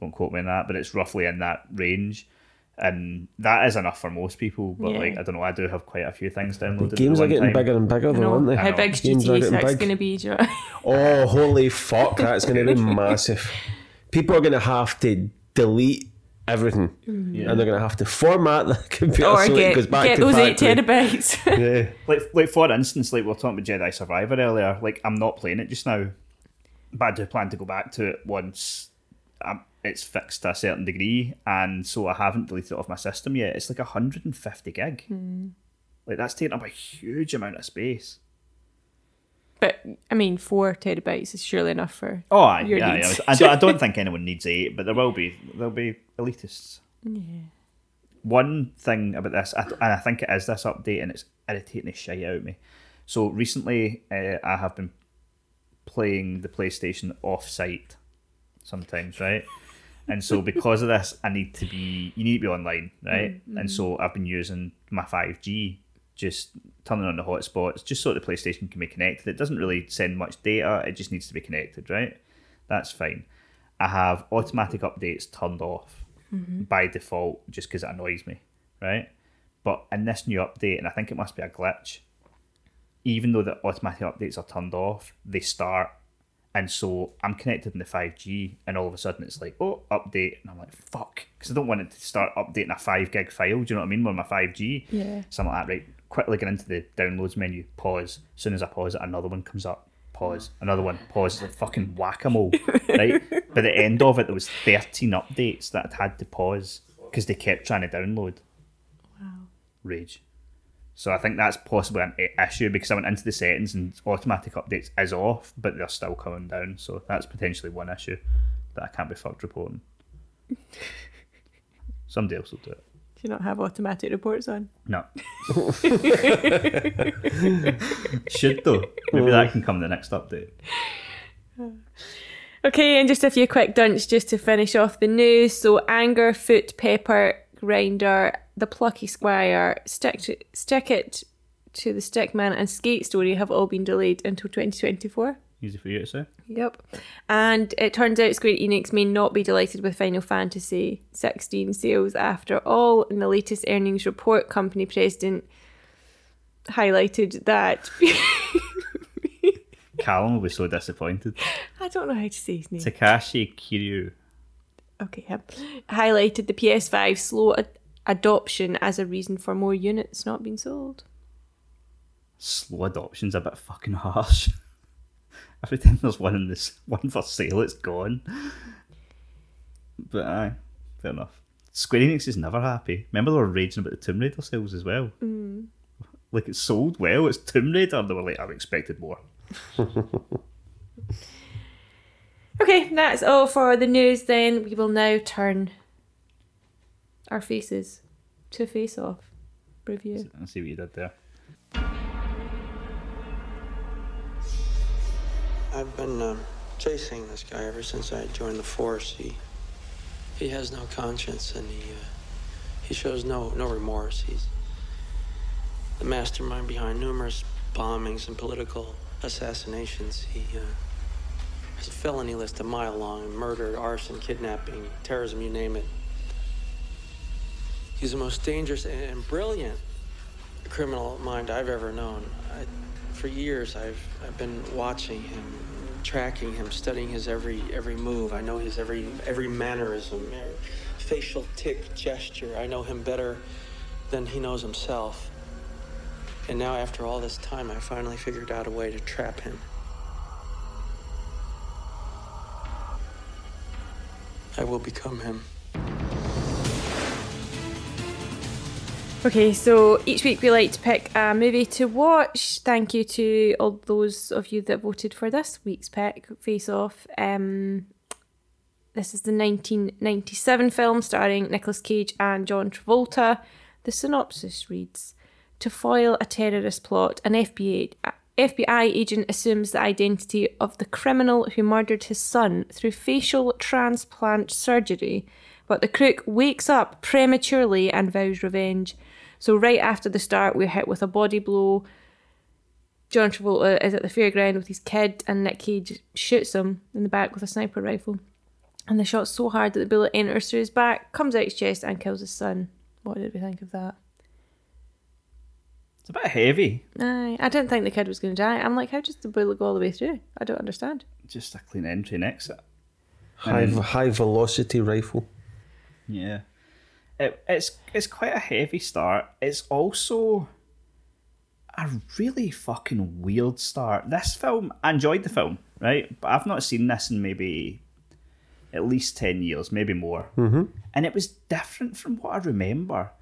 Don't quote me on that, but it's roughly in that range. And that is enough for most people, but Yeah. like I don't know, I do have quite a few things downloaded. The at games are getting time. bigger and bigger, though, aren't they? How know. big's GTA getting 6 big. going to be? Do? Oh, holy fuck, that's going to be massive. People are going to have to delete everything. And they're going to have to format the computer or so it get, goes back get to those eight factory. terabytes. Yeah. like like for instance, like we were talking about Jedi Survivor earlier. Like I'm not playing it just now, but I do plan to go back to it once um, it's fixed to a certain degree, and so I haven't deleted it off my system yet. It's like 150 gig. Like that's taking up a huge amount of space. but I mean, four terabytes is surely enough for. Oh, aye, Your yeah, needs. yeah. I, don't, I don't think anyone needs eight, but there will be there'll be elitists. Yeah. One thing about this, and I think it is this update, and it's irritating the shit out of me. So recently, uh, I have been playing the PlayStation off-site sometimes, right? And so because of this, I need to be you need to be online, right? Mm, and mm. so I've been using my five G, just turning on the hotspots, just so the PlayStation can be connected. It doesn't really send much data; it just needs to be connected, right? That's fine. I have automatic updates turned off mm-hmm. by default just because it annoys me, right? But in this new update, and I think it must be a glitch, even though the automatic updates are turned off, they start. And so I'm connected in the 5G, and all of a sudden it's like, oh, update. And I'm like, fuck. Because I don't want it to start updating a 5 gig file. Do you know what I mean? With my 5G. Yeah. Something like that, right? Quickly get into the downloads menu, pause. As soon as I pause it, another one comes up. Pause. Another one, pause. It's like fucking whack a mole, right? By the end of it, there was 13 updates that I'd had to pause because they kept trying to download. Wow. Rage. So I think that's possibly an issue because I went into the settings and automatic updates is off, but they're still coming down. So that's potentially one issue that I can't be fucked reporting. Somebody else will do it. Do you not have automatic reports on? No. Should though. Maybe that can come in the next update. Okay, and just a few quick dunts just to finish off the news. So, anger, foot, pepper, grinder, the plucky squire, stick to, stick it to the stickman, and skate story have all been delayed until 2024. Easy for you to say. Yep. And it turns out Square Enix may not be delighted with Final Fantasy 16 sales after all. In the latest earnings report, company president highlighted that. Callum will be so disappointed. I don't know how to say his name. Takashi Kiryu. Okay, him. Highlighted the PS5 slow adoption as a reason for more units not being sold. Slow adoption's a bit fucking harsh. Every time there's one in this one for sale, it's gone. But aye, fair enough. Square Enix is never happy. Remember they were raging about the Tomb Raider sales as well. Mm. Like it sold well. It's Tomb Raider. And they were like, I've expected more. Okay, that's all for the news then. We will now turn our faces to face off review. I see what you did there. I've been um, chasing this guy ever since I joined the force. He he has no conscience and he uh, he shows no no remorse. He's the mastermind behind numerous bombings and political assassinations. He uh, has a felony list a mile long: murder, arson, kidnapping, terrorism, you name it. He's the most dangerous and brilliant criminal mind I've ever known. I, for years, I've I've been watching him, tracking him, studying his every every move. I know his every every mannerism, every facial tick, gesture. I know him better than he knows himself. And now, after all this time, I finally figured out a way to trap him. I will become him. Okay, so each week we like to pick a movie to watch. Thank you to all those of you that voted for this week's pick, Face Off. Um, this is the 1997 film starring Nicolas Cage and John Travolta. The synopsis reads To foil a terrorist plot, an FBI, FBI agent assumes the identity of the criminal who murdered his son through facial transplant surgery, but the crook wakes up prematurely and vows revenge. So, right after the start, we're hit with a body blow. John Travolta is at the fairground with his kid, and Nick Cage shoots him in the back with a sniper rifle. And the shot's so hard that the bullet enters through his back, comes out his chest, and kills his son. What did we think of that? It's a bit heavy. Aye, I didn't think the kid was going to die. I'm like, how does the bullet go all the way through? I don't understand. Just a clean entry and exit. High, high velocity rifle. Yeah. It, it's it's quite a heavy start. It's also a really fucking weird start. This film, I enjoyed the film, right? But I've not seen this in maybe at least 10 years, maybe more. Mm-hmm. And it was different from what I remember.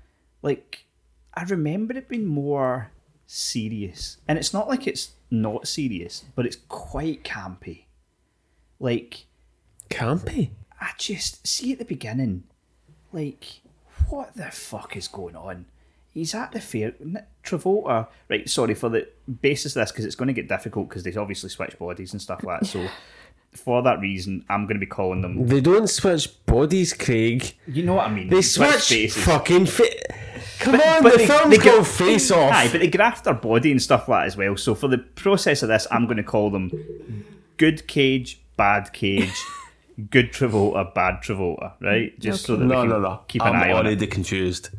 Like, I remember it being more serious. And it's not like it's not serious, but it's quite campy. Like, Campy. I just see at the beginning, like, what the fuck is going on? He's at the fair. Travolta, right? Sorry for the basis of this because it's going to get difficult because they obviously switch bodies and stuff like that. So, for that reason, I'm going to be calling them. They don't switch bodies, Craig. You know what I mean? They switch faces. fucking fa- Come on, But the they- film's they get- called Face Off. Aye, but they graft their body and stuff like that as well. So for the process of this, I'm going to call them good cage, bad cage, good Travolta, bad Travolta, right? Mm. Just so that we No, can no, no. keep I'm an eye on it, already confused.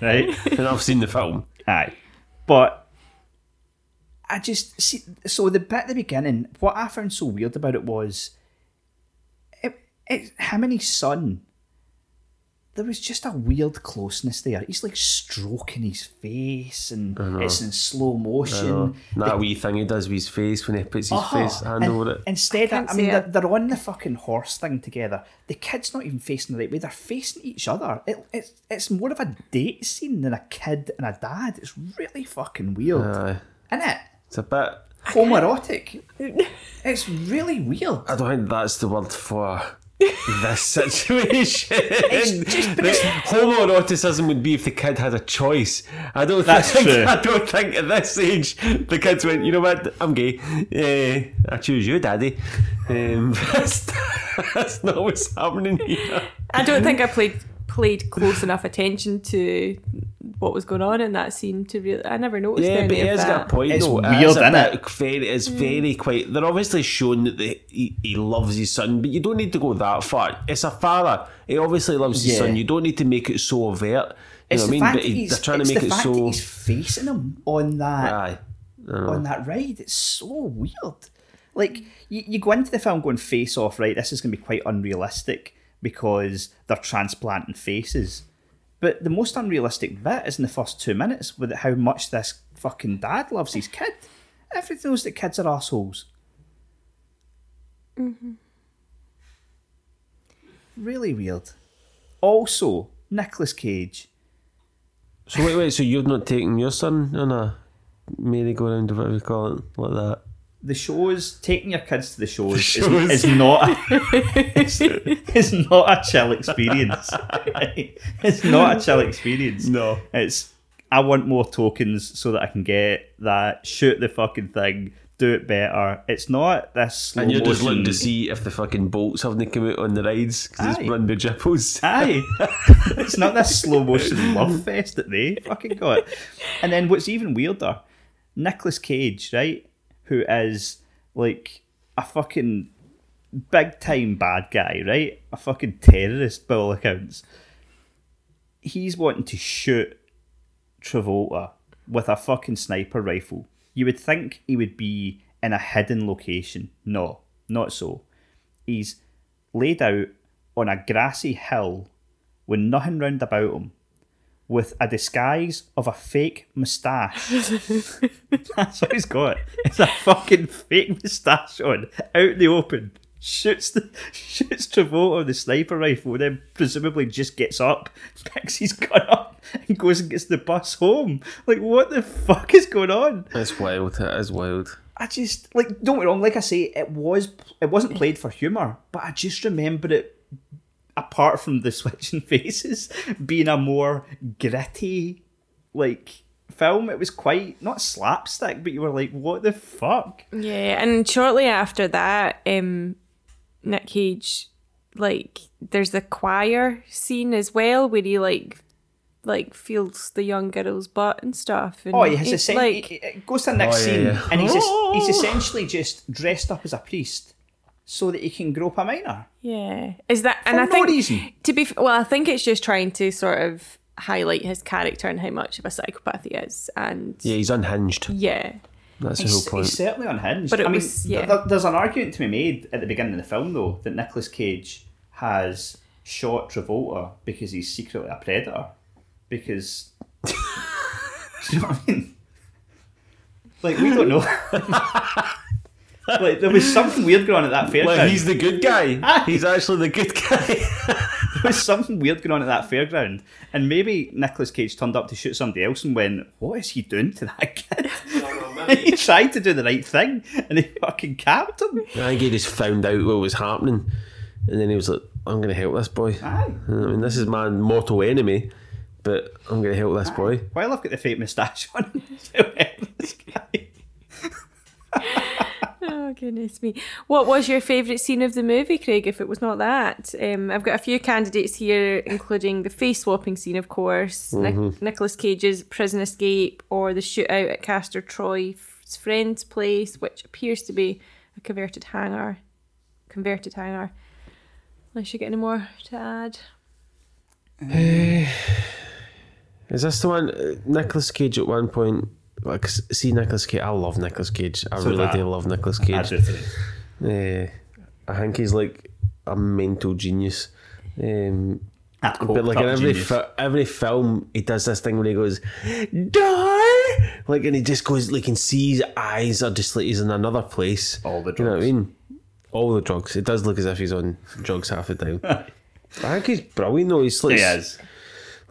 right? And I've seen the film. Aye. But I just see so the bit at the beginning, what I found so weird about it was it, it him and his son. There was just a weird closeness there. He's like stroking his face and it's in slow motion. And that wee thing he does with his face when he puts his Uh-huh. face hand And over it. Instead, I, I mean, they're, they're on the fucking horse thing together. The kid's not even facing the right way; they're facing each other. It, it's it's more of a date scene than a kid and a dad. It's really fucking weird, Aye. isn't it? It's a bit. Homoerotic. it's really weird. I don't think that's the word for this situation. just- but it's- Homoeroticism would be if the kid had a choice. I don't That's think. true. I don't think at this age the kids went. You know what? I'm gay. Eh, I choose you, daddy. Um, that's, that's not what's happening here. I don't think I played played close enough attention to what was going on in that scene to really. I never noticed Yeah, any but he of has that. got a point. It's though. It weird, is a innit? bit Very, it's mm. very quite. They're obviously showing that they, he, he loves his son, but you don't need to go that far. It's a father. He obviously loves his Yeah. son. You don't need to make it so overt. You It's know what I mean? But he, they're trying to it's make the it fact so. that he's facing him on that Aye. on that ride. It's so weird. Like you, you go into the film going face off, right? This is going to be quite unrealistic because they're transplanting faces. But the most unrealistic bit is in the first two minutes with how much this fucking dad loves his kid. Everyone knows that kids are assholes. Mm-hmm. Really weird. Also, Nicolas Cage. So wait, wait. So you've not taken your son on a merry-go-round, or whatever you call it, like that? The shows taking your kids to the shows, shows. Is, is not a, it's, it's not a chill experience. it's not a chill experience. No. It's I want more tokens so that I can get that. Shoot the fucking thing. Do it better. It's not this slow And you're just motion- looking to see if the fucking bolts haven't come out on the rides because Aye. it's run by jipples. Aye. it's not this slow motion love fest that they fucking got. And then what's even weirder, Nicolas Cage, right? Who is like a fucking big time bad guy, right? A fucking terrorist by all accounts. He's wanting to shoot Travolta with a fucking sniper rifle. You would think he would be in a hidden location. No, not so. He's laid out on a grassy hill with nothing round about him, with a disguise of a fake moustache. That's what he's got. It's a fucking fake moustache on, out in the open. Shoots the shoots Travolta with the sniper rifle, then presumably just gets up, picks his gun up, and goes and gets the bus home. Like, what the fuck is going on? It's wild. It is wild. I just like don't get me wrong. Like I say, it was it wasn't played for humor, but I just remember it. Apart from the switching faces, being a more gritty, like film, it was quite not slapstick, but you were like, "What the fuck?" Yeah, and shortly after that, um, Nick Cage, like, there's the choir scene as well, where he like, like feels the young girl's butt and stuff. And Oh, he has it's essen- like, it- it goes to the next Oh, yeah, scene, yeah. and he's es- he's essentially just dressed up as a priest so that he can grope a minor. yeah, is that? And For I no think reason. to be well, I think it's just trying to sort of highlight his character and how much of a psychopath he is, and Yeah, he's unhinged. yeah. That's the whole point. he's certainly unhinged. But it I mean, was- yeah. th- th- there's an argument to be made at the beginning of the film, though, that Nicolas Cage has shot Travolta because he's secretly a predator. Because. do you know what I mean? Like, we don't know. like, there was something weird going on at that fairground. Like, he's the good guy. He's actually the good guy. there was something weird going on at that fairground. And maybe Nicolas Cage turned up to shoot somebody else and went, What is he doing to that kid? he tried to do the right thing and he fucking capped him. I think he just found out what was happening, and then he was like, "I'm going to help this boy." Aye. I mean, this is my mortal enemy, but I'm going to help this boy. While I've got the fake moustache on, eh, I'll help this guy. Oh goodness me! What was your favourite scene of the movie, Craig? If it was not that, um, I've got a few candidates here, including the face swapping scene, of course, Nic- Nicolas Cage's prison escape, or the shootout at Castor Troy's friend's place, which appears to be a converted hangar. Converted hangar. Unless you get any more to add. Is this the one? Uh, Nicolas Cage at one point. Like, see Nicolas Cage. I love Nicolas Cage. I So really that- do love Nicolas Cage. Uh, I think he's like a mental genius. Um, but like in every fi- every film, he does this thing where he goes, "Die!" Like, and he just goes like, and see his eyes are just like he's in another place. All the drugs. You know what I mean? All the drugs. It does look as if he's on drugs half the time. I think he's brilliant though. He's like he is.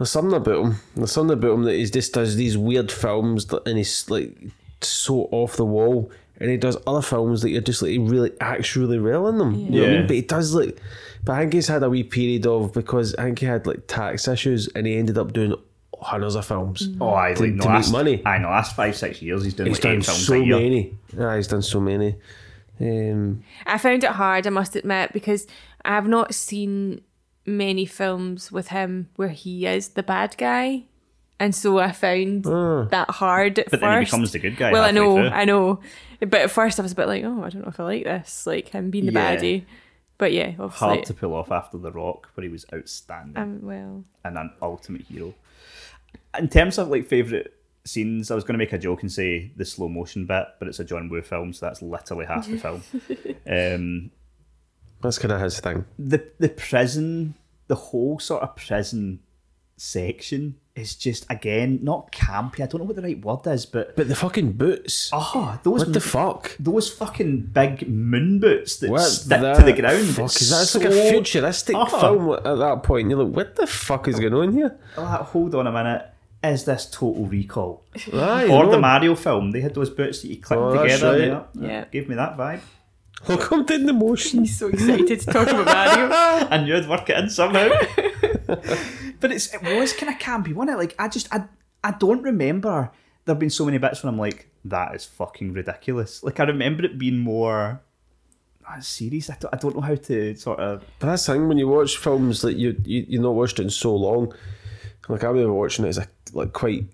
There's something about him. There's something about him that he just does these weird films that, and he's like so off the wall. And he does other films that you're just like he really acts really well in them. You know what I Yeah. mean? But he does like but I think he's had a wee period of because I think he had like tax issues and he ended up doing hundreds of films. Oh, I To- like the to make money. I know, last five six years he's done He's like done eight films so a year. many. Yeah, he's done so many. Um, I found it hard, I must admit, because I have not seen many films with him where he is the bad guy. And so I found that hard at But first. then he becomes the good guy Well, I know, through. I know. But at first I was a bit like, oh, I don't know if I like this. Like him being the Yeah. baddie. But yeah, obviously. Hard to pull off after The Rock, where he was outstanding um, well, and an ultimate hero. In terms of like favourite scenes, I was going to make a joke and say the slow motion bit, but it's a John Woo film, so that's literally half the film. Um, that's kind of his thing. the the prison, the whole sort of prison section is just again not campy. I don't know what the right word is, but But the fucking boots. oh, those what the fuck? those fucking big moon boots that What stick the to the ground. Fuck, It's is that like a futuristic Oh. film at that point? You're like, what the fuck is going on here? Like, hold on a minute. Is this Total Recall? Aye, or no. the Mario film? They had those boots that you clip Oh, together. right. Yeah, Yeah. gave me that vibe. Look, I'm doing the motion. he's so excited to talk about Mario. I knew I'd work it in somehow. but it's it was kind of campy, wasn't it? Like I just I I don't remember there being so many bits when I'm like that is fucking ridiculous. Like I remember it being more uh, serious. I don't, I don't know how to sort of But that's the thing when you watch films that you you you not watched it in so long. Like I remember watching it as a like quite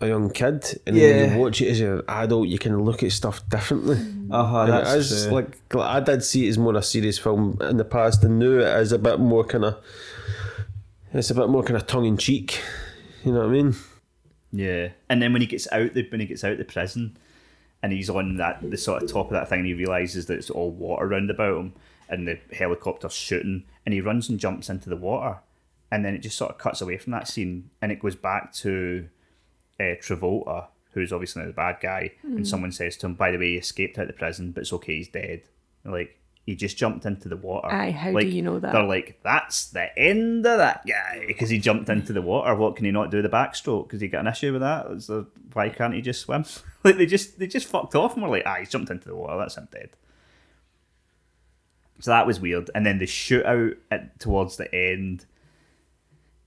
a young kid, and then when you watch it as an adult, you can look at stuff differently. uh-huh, And it is like, like I did see it as more a serious film in the past, and now it is a bit more kind of. It's a bit more kind of tongue in cheek. You know what I mean? Yeah, and then when he gets out, the when he gets out of the prison, and he's on that the sort of top of that thing, and he realizes that it's all water round about him, and the helicopter's shooting, and he runs and jumps into the water, and then it just sort of cuts away from that scene, and it goes back to uh, Travolta, who's obviously the bad guy, and someone says to him, "By the way, he escaped out of the prison, but it's okay, he's dead." Like he just jumped into the water. Aye, how do you know that? They're like, "That's the end of that guy," because he jumped into the water. What can he not do the backstroke? Because he got an issue with that. There, why can't he just swim? like they just they just fucked off and were like, "Ah, he's jumped into the water. That's him dead." So that was weird. And then the shootout at, towards the end,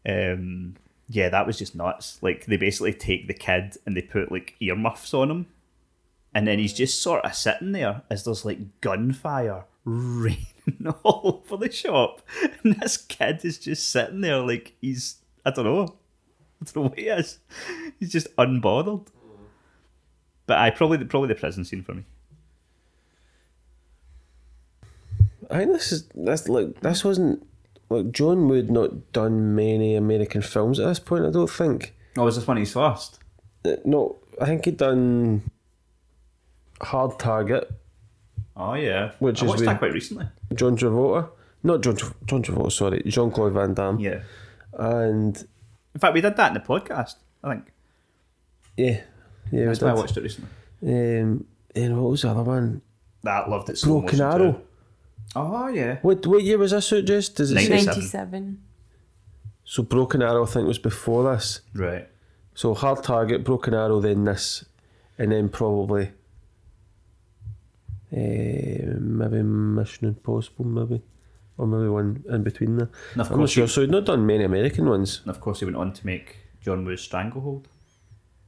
um, yeah, that was just nuts. Like they basically take the kid and they put like earmuffs on him, and then he's just sort of sitting there as there's like gunfire raining all over the shop, and this kid is just sitting there like he's I don't know, I don't know what he is. He's just unbothered. But I probably probably the prison scene for me. I think this is that's like this wasn't like John Wood not done many American films at this point. I don't think. Oh, was this one his first? Uh, No, I think he'd done Hard Target, Oh yeah, Which I is watched that quite recently. John Travolta. Not John, Tra- John Travolta, sorry, Jean Claude Van Damme. Yeah. And In fact, we did that in the podcast. I think yeah, yeah, that's why I watched it recently. Um, and what was the other one? That loved it. slow Broken Arrow. too. Oh yeah. What what year was this out just? Does it say? 97. 97. So Broken Arrow, I think, was before this. Right. So Hard Target, Broken Arrow, then this, and then probably uh, maybe Mission Impossible, maybe, or maybe one in between there. And of I'm not course, sure. he, So he'd not done many American ones. and of course, he went on to make John Woo's Stranglehold.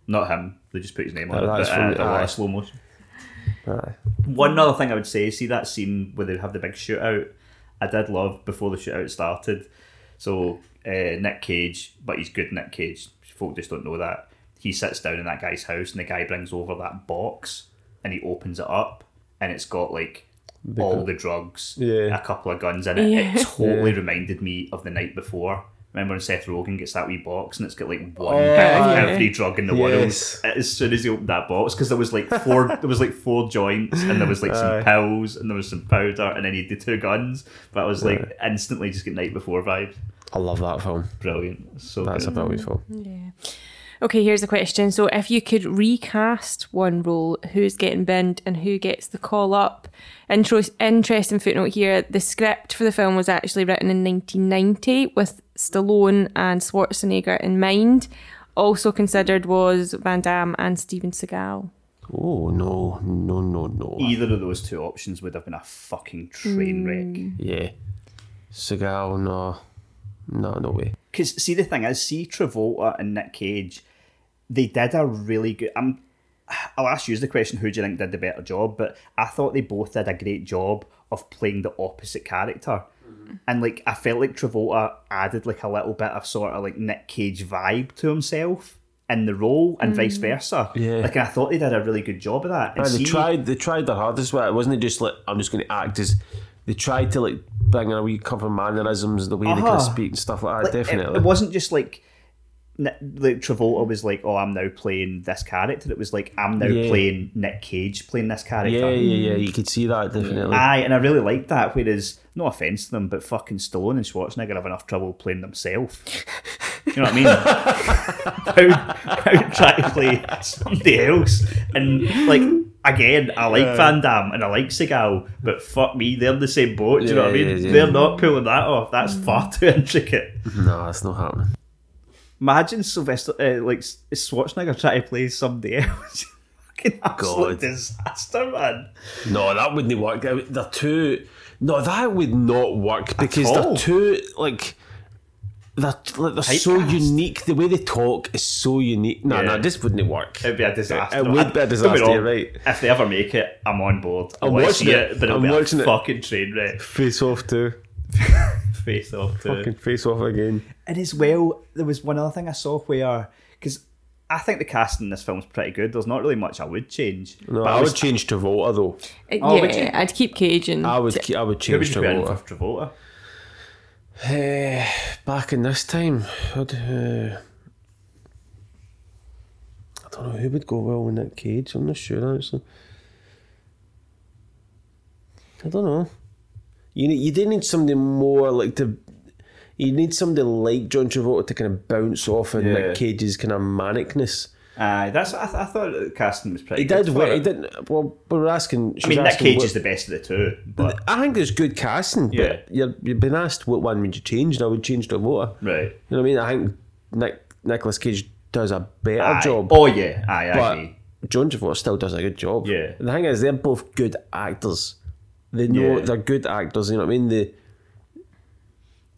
Not him. They just put his name on Oh, it. that's But, from uh, the- a lot aye. of slow motion. Aye. One other thing I would say, see that scene where they have the big shootout. I did love before the shootout started. So uh, Nick Cage, but he's good Nick Cage. Folk just don't know that. He sits down in that guy's house, and the guy brings over that box, and he opens it up, and it's got like all the drugs, Yeah. a couple of guns in it. It totally reminded me of the night before. Remember when Seth Rogen gets that wee box and it's got like one oh, bit of yeah. every drug in the Yes. world as soon as he opened that box because there was like four there was like four joints and there was like some pills and there was some powder and then he did two guns but I was like instantly just get night before vibes I love that film. brilliant so That's a good. brilliant film. Yeah. Okay, here's a question. So, if you could recast one role, who's getting binned and who gets the call up? Intro- interesting footnote here the script for the film was actually written in 1990 with Stallone and Schwarzenegger in mind. Also considered was Van Damme and Steven Seagal. Oh no, no, no, no. either of those two options would have been a fucking train hmm. wreck Yeah. Seagal, no. No, no way. Because see, the thing is, see Travolta and Nick Cage, they did a really good. I'm. I'll ask you the question: Who do you think did the better job? But I thought they both did a great job of playing the opposite character, mm-hmm. and like I felt like Travolta added like a little bit of sort of like Nick Cage vibe to himself in the role, and vice mm. versa. Yeah. like and I thought they did a really good job of that. And Aye, they see- tried. They tried their hardest. But it wasn't it just like I'm just going to act as. They tried to like bring in a wee couple of mannerisms, the way they kind Uh-huh. of speak and stuff like that. Like, definitely. It, wasn't just like Ni- like Travolta was like, "Oh, I'm now playing this character." It was like, "I'm now Yeah. playing Nick Cage playing this character." yeah, yeah, yeah. You could see that definitely. Aye, and I really liked that. Whereas, no offense to them, but fucking Stallone and Schwarzenegger have enough trouble playing themselves. You know what I mean? how, how try to play somebody else and like again, I like Van Damme and I like Seagal, but fuck me, they're in the same boat. Do you know what I mean? yeah, yeah. They're not pulling that off. That's far too intricate. No, that's not happening. Imagine Sylvester, uh, like Schwarzenegger, trying to play somebody else. Fucking absolute God. disaster, man. No, that wouldn't work. They're too. No, that would not work because they're too like. They're like they're so unique. The way they talk is so unique. No, Yeah. no, this wouldn't work. It'd be a disaster. It would be a Don't get me disaster, wrong, right. If they ever make it, I'm on board. I'm watching it. it, but it'll I'm be watching a it. fucking train wreck. Face off too. Face off to Fucking face off again. And as well, there was one other thing I saw where, because I think the casting in this film's pretty good. There's not really much I would change. No, but I, was would change Travolta though. Uh, Oh, would yeah, you? I'd keep Cage and I would. ke- I would Who would change you put in Travolta. for Travolta? Eh, back in this time, I'd, uh, I don't know who would go well with Nick Cage. I'm not sure actually. I don't know. You need, you do need somebody more like to. You need somebody like John Travolta to kind of bounce off of Yeah. Nick Cage's kind of manicness. Aye, that's. I, th- I thought the casting was pretty. He good did. Well, he did. Well, we're asking. I mean, Nick Cage is the best of the two, but I think there's good casting, but Yeah. you're, you've been asked what one would you change, and I would change Travolta. right. You know what I mean? I think Nick Nicolas Cage does a better Aye. job, Oh yeah, aye, I but agree. John Travolta still does a good job. Yeah. The thing is, they're both good actors. They know Yeah. they're good actors. You know what I mean? They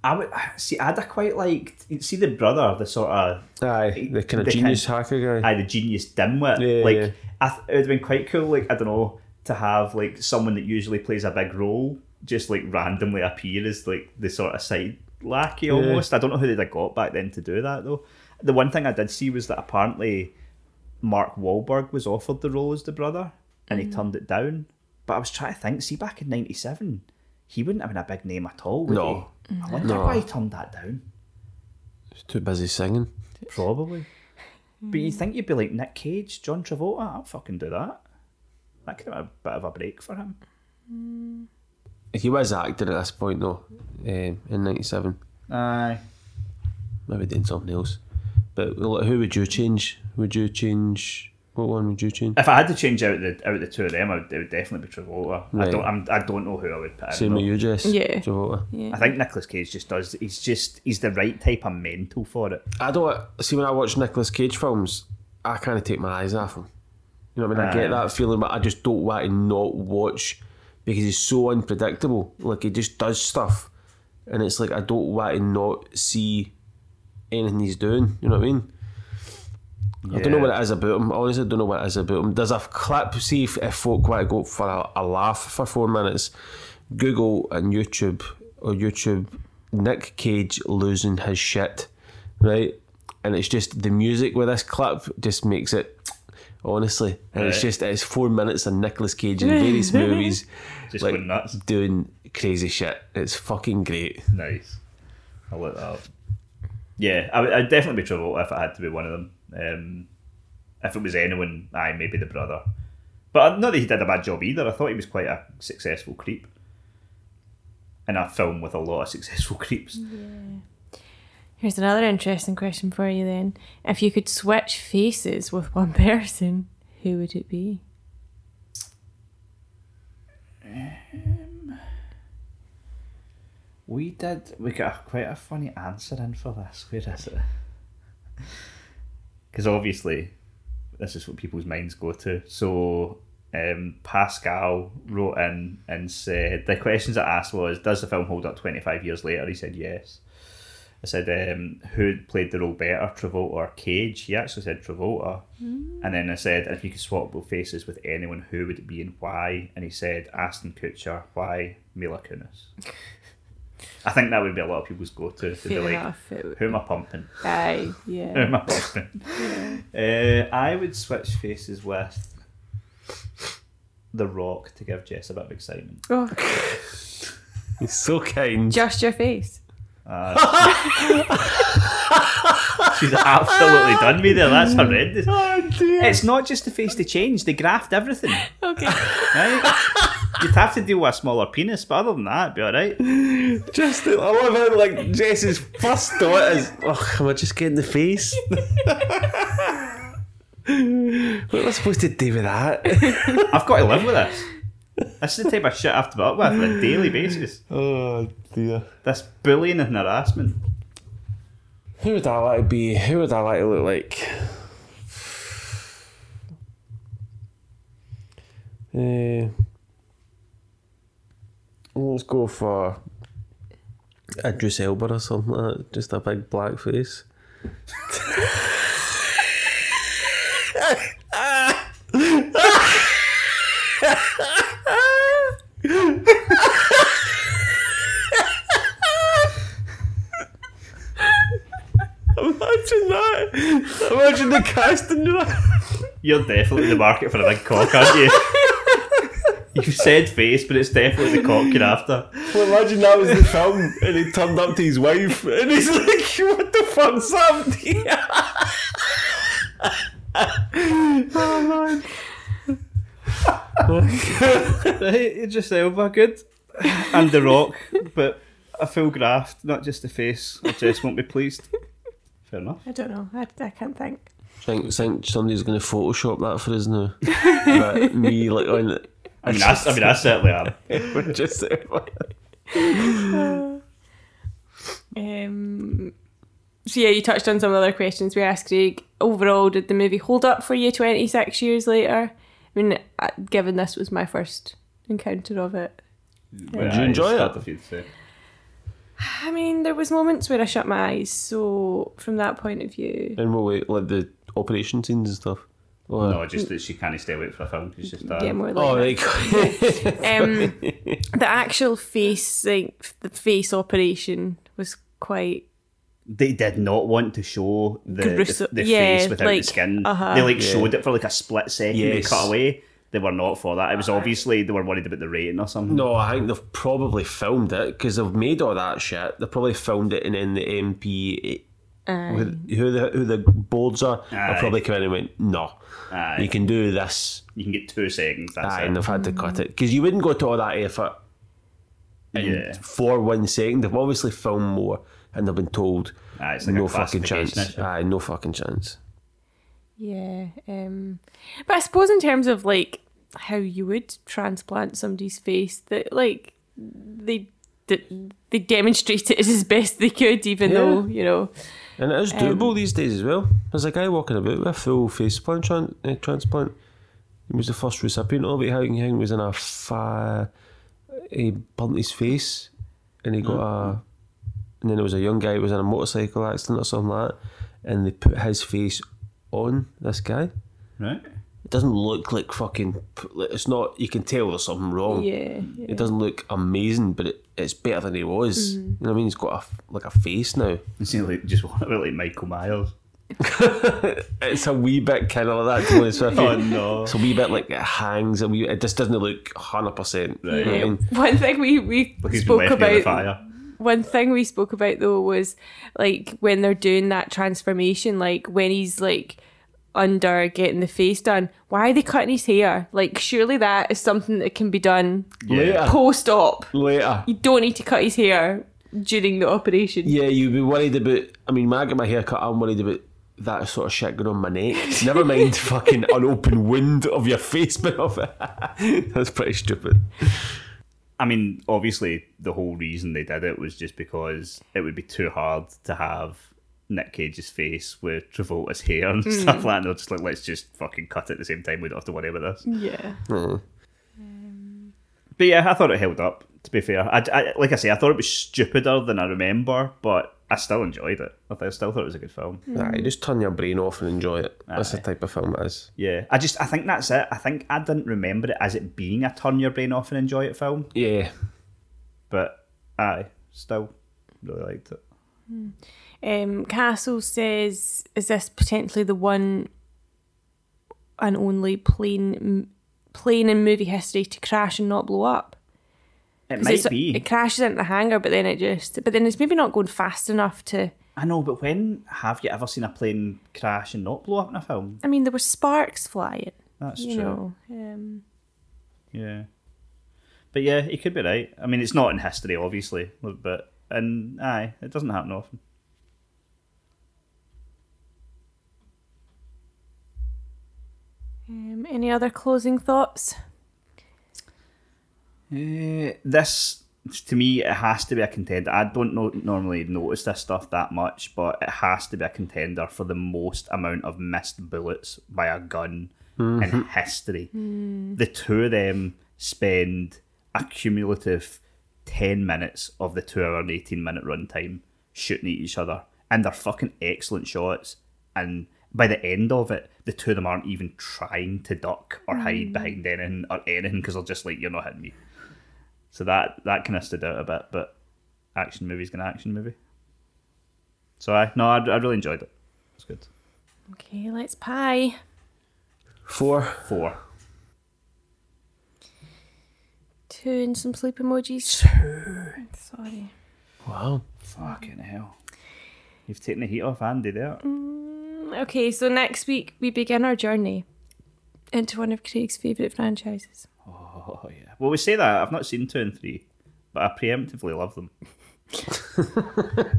I would see. I'd have quite liked see the brother, the sort of aye, the kind of The genius kind- hacker guy. aye, the genius dimwit. Yeah, like yeah. I th- it would have been quite cool. Like I don't know to have like someone that usually plays a big role just like randomly appear as like the sort of side lackey almost. I don't know who they'd have got back then to do that though. The one thing I did see was that apparently Mark Wahlberg was offered the role as the brother and he mm. turned it down. But I was trying to think. See, back in '97, he wouldn't have been a big name at all. Would No. he? I wonder No. why he turned that down. He's too busy singing. Probably. But you think you'd be like Nick Cage, John Travolta? I'll fucking do that. That could have been a bit of a break for him. He was acting at this point though, um, in '97. Aye. Maybe doing something else. But who would you change? Would you change? What one would you change? If I had to change out the out the two of them, I would, it would definitely be Travolta. I don't. I'm, I don't know who I would put. in, Same though. with you, Jess. Yeah. Travolta. I think Nicolas Cage just does. He's just. He's the right type of mental for it. I don't see when I watch Nicolas Cage films, I kind of take my eyes off him. You know what I mean? I get that feeling, but I just don't want to not watch because he's so unpredictable. Like he just does stuff, and it's like I don't want to not see anything he's doing. You know what I mean? I don't know what it is about him. Honestly, I don't know what it is about him. There's a clip. See if, if folk want to go for a, a laugh for four minutes. Google and YouTube or YouTube Nick Cage losing his shit, right? And it's just the music with this clip just makes it honestly. And it's just it's four minutes of Nicolas Cage in various movies, Just like going nuts. doing crazy shit. It's fucking great. Nice. I'll look that up. Yeah, I would I'd definitely be Travolta if it had to be one of them. Um, if it was anyone, aye, maybe the brother. But not that he did a bad job either. I thought he was quite a successful creep. In a film with a lot of successful creeps. Here's another interesting question for you then. If you could switch faces with one person, who would it be? We did. We got a, quite a funny answer in for this. Where is it? Because obviously, this is what people's minds go to. So, um, Pascal wrote in and said the questions I asked was, "Does the film hold up twenty five years later?" He said yes. I said, um, "Who played the role better, Travolta or Cage?" He actually said Travolta. And then I said, "If you could swap both faces with anyone, who would it be and why?" And he said, "Ashton Kutcher. Why Mila Kunis?" I think that would be a lot of people's go to. To be like, enough. It who am I pumping? Aye, yeah. Who am I pumping? Uh, I would switch faces with The Rock to give Jess a bit of excitement. Oh, He's so kind. just your face. Uh, she's absolutely done me there. That's horrendous. It's not just the face they change; they graft everything. Okay. Right? You'd have to deal with a smaller penis, but other than that, it'd be all right. Just, I love how like Jess's first thought is, "Oh, am I just getting the face?" what am I supposed to do with that? I've got to live with this. This is the type of shit I have to put up with on a daily basis. oh dear. This bullying and harassment. Who would I like to be? Who would I like to look like? Uh, Mm, let's go for Idris Elba or something like that. Just a big black face. Imagine that. Imagine the casting that. You're definitely in the market for a big cock, aren't you? You've said face, but it's definitely the cock you're after. Well, imagine that was the film, and he turned up to his wife, and he's like, "What the fuck's up?" oh man. Right, Idris Elba, good. And The Rock, but a full graft, not just the face. I just won't be pleased. Fair enough. I don't know. I, I can't think. think think somebody's going to Photoshop that for us now. but me like on it. I mean, I, I mean, I certainly am. just Um, so yeah, you touched on some of the other questions we asked Craig. Overall, did the movie hold up for you 26 years later? I mean, uh, given this was my first encounter of it. Did you enjoy it? If you'd say. I mean, there was moments where I shut my eyes. So from that point of view, And what way? Like the operation scenes and stuff. Or, No, just that she can't stay awake for a film. She's just uh, yeah, more like Oh, that. like um, the actual face, like the face operation, was quite. they did not want to show the, Gruesome- the, the yeah, face without like, the skin. uh-huh. They like Yeah. showed it for like a split second. They Yes. cut away. They were not for that. It was obviously they were worried about the rating or something. No, I think they've probably filmed it because they've made all that shit. They probably filmed it and then the MP, who, who the who the boards are, Aye. have probably come in and went, no, Aye. you can do this. You can get two seconds. That's Aye, it. and they've had to cut it because you wouldn't go to all that effort and Yeah. for one second. They've obviously filmed more and they've been told Aye, it's like no fucking chance. issue. Aye, no fucking chance. Yeah. Um, but I suppose in terms of like how you would transplant somebody's face, that like they they, they demonstrated it as best they could, even Yeah. though you know. And it is doable these days as well. There's a guy walking about with a full face plant tran- uh, transplant. He was the first recipient of it. Hang Hang was in a fa- he burnt his face, and he got a. And then there was a young guy who was in a motorcycle accident or something like that, and they put his face on this guy. Right. It doesn't look like fucking. It's not. You can tell there's something wrong. Yeah. It doesn't look amazing, but it, it's better than he was. Mm-hmm. You know what I mean? He's got a, like a face now. It's like just want to be like Michael Myers. It's a wee bit kind of like that. Taylor Swift. Oh, no. It's a wee bit like it hangs. A wee. It just doesn't look hundred percent. Right. Yeah. One thing we we Like spoke left the about fire. one thing we spoke about though was like when they're doing that transformation, like when he's like under getting the face done, why are they cutting his hair? Like surely that is something that can be done Later. post op. Later. You don't need to cut his hair during the operation. Yeah, you'd be worried about. I mean, when I get my hair cut, I'm worried about that sort of shit going on my neck. Never mind fucking an open wound of your face bit off it. That's pretty stupid. I mean, obviously, the whole reason they did it was just because it would be too hard to have Nick Cage's face with Travolta's hair and hmm. stuff like that. And they're just like, let's just fucking cut it at the same time. We don't have to worry about this. Yeah. Hmm. Um, but yeah, I thought it held up. To be fair, I, I- like I say, I thought it was stupider than I remember, but I still enjoyed it. I, th- I still thought it was a good film. Hmm. Nah, you just turn your brain off and enjoy it. That's the type of film it is. Yeah, I just I think that's it. I think I didn't remember it as it being a turn your brain off and enjoy it film, Yeah. but I still really liked it. Um, Castle says, "Is this potentially the one and only plane plane in movie history to crash and not blow up?" It might be. It crashes into the hangar, but then it just, but then it's maybe not going fast enough to. I know, but when have you ever seen a plane crash and not blow up in a film? I mean, there were sparks flying. That's you true. know. Um, Yeah. But yeah, he could be right. I mean, it's not in history, obviously, but and aye, it doesn't happen often. Um, any other closing thoughts? Uh, this, to me, it has to be a contender. I don't know, normally notice this stuff that much, but it has to be a contender for the most amount of missed bullets by a gun in history. The two of them spend a cumulative 10 minutes of the 2 hour and 18 minute runtime shooting at each other. And they're fucking excellent shots. And by the end of it, the two of them aren't even trying to duck or hide mm. behind anything or anything because they're just like, you're not hitting me. So that that kind of stood out a bit, but action movie's an action movie. So I no, I, I really enjoyed it. It's good. Okay, let's pie. Four. Four. Two and some sleep emojis. Sorry. Wow. Fucking hell. You've taken the heat off Andy there. Mm. Okay, so next week we begin our journey into one of Craig's favourite franchises. Oh yeah. Well, we say that I've not seen two and three, but I preemptively love them.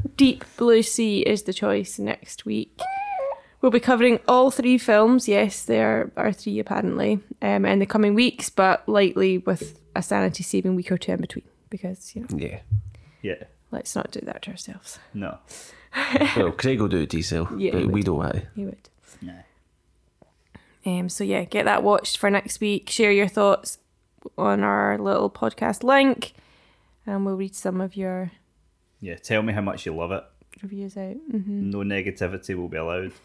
Deep Blue Sea is the choice next week. We'll be covering all three films. Yes, there are three apparently um, in the coming weeks, but likely with a sanity saving week or two in between because, you know, Yeah. Yeah. let's not do that to ourselves. No. Well, Craig will do it to himself, Yeah, he but we would. don't want to. You would. Nah. Um, so yeah, get that watched for next week. Share your thoughts on our little podcast link, and we'll read some of your Yeah. Tell me how much you love it. reviews out. hmm No negativity will be allowed.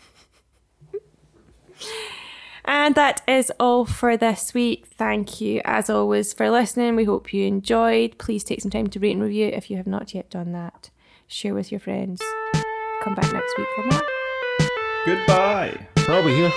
And that is all for this week. Thank you, as always, for listening. We hope you enjoyed. Please take some time to rate and review if you have not yet done that. Share with your friends. Come back next week for more. Goodbye. I'll be here.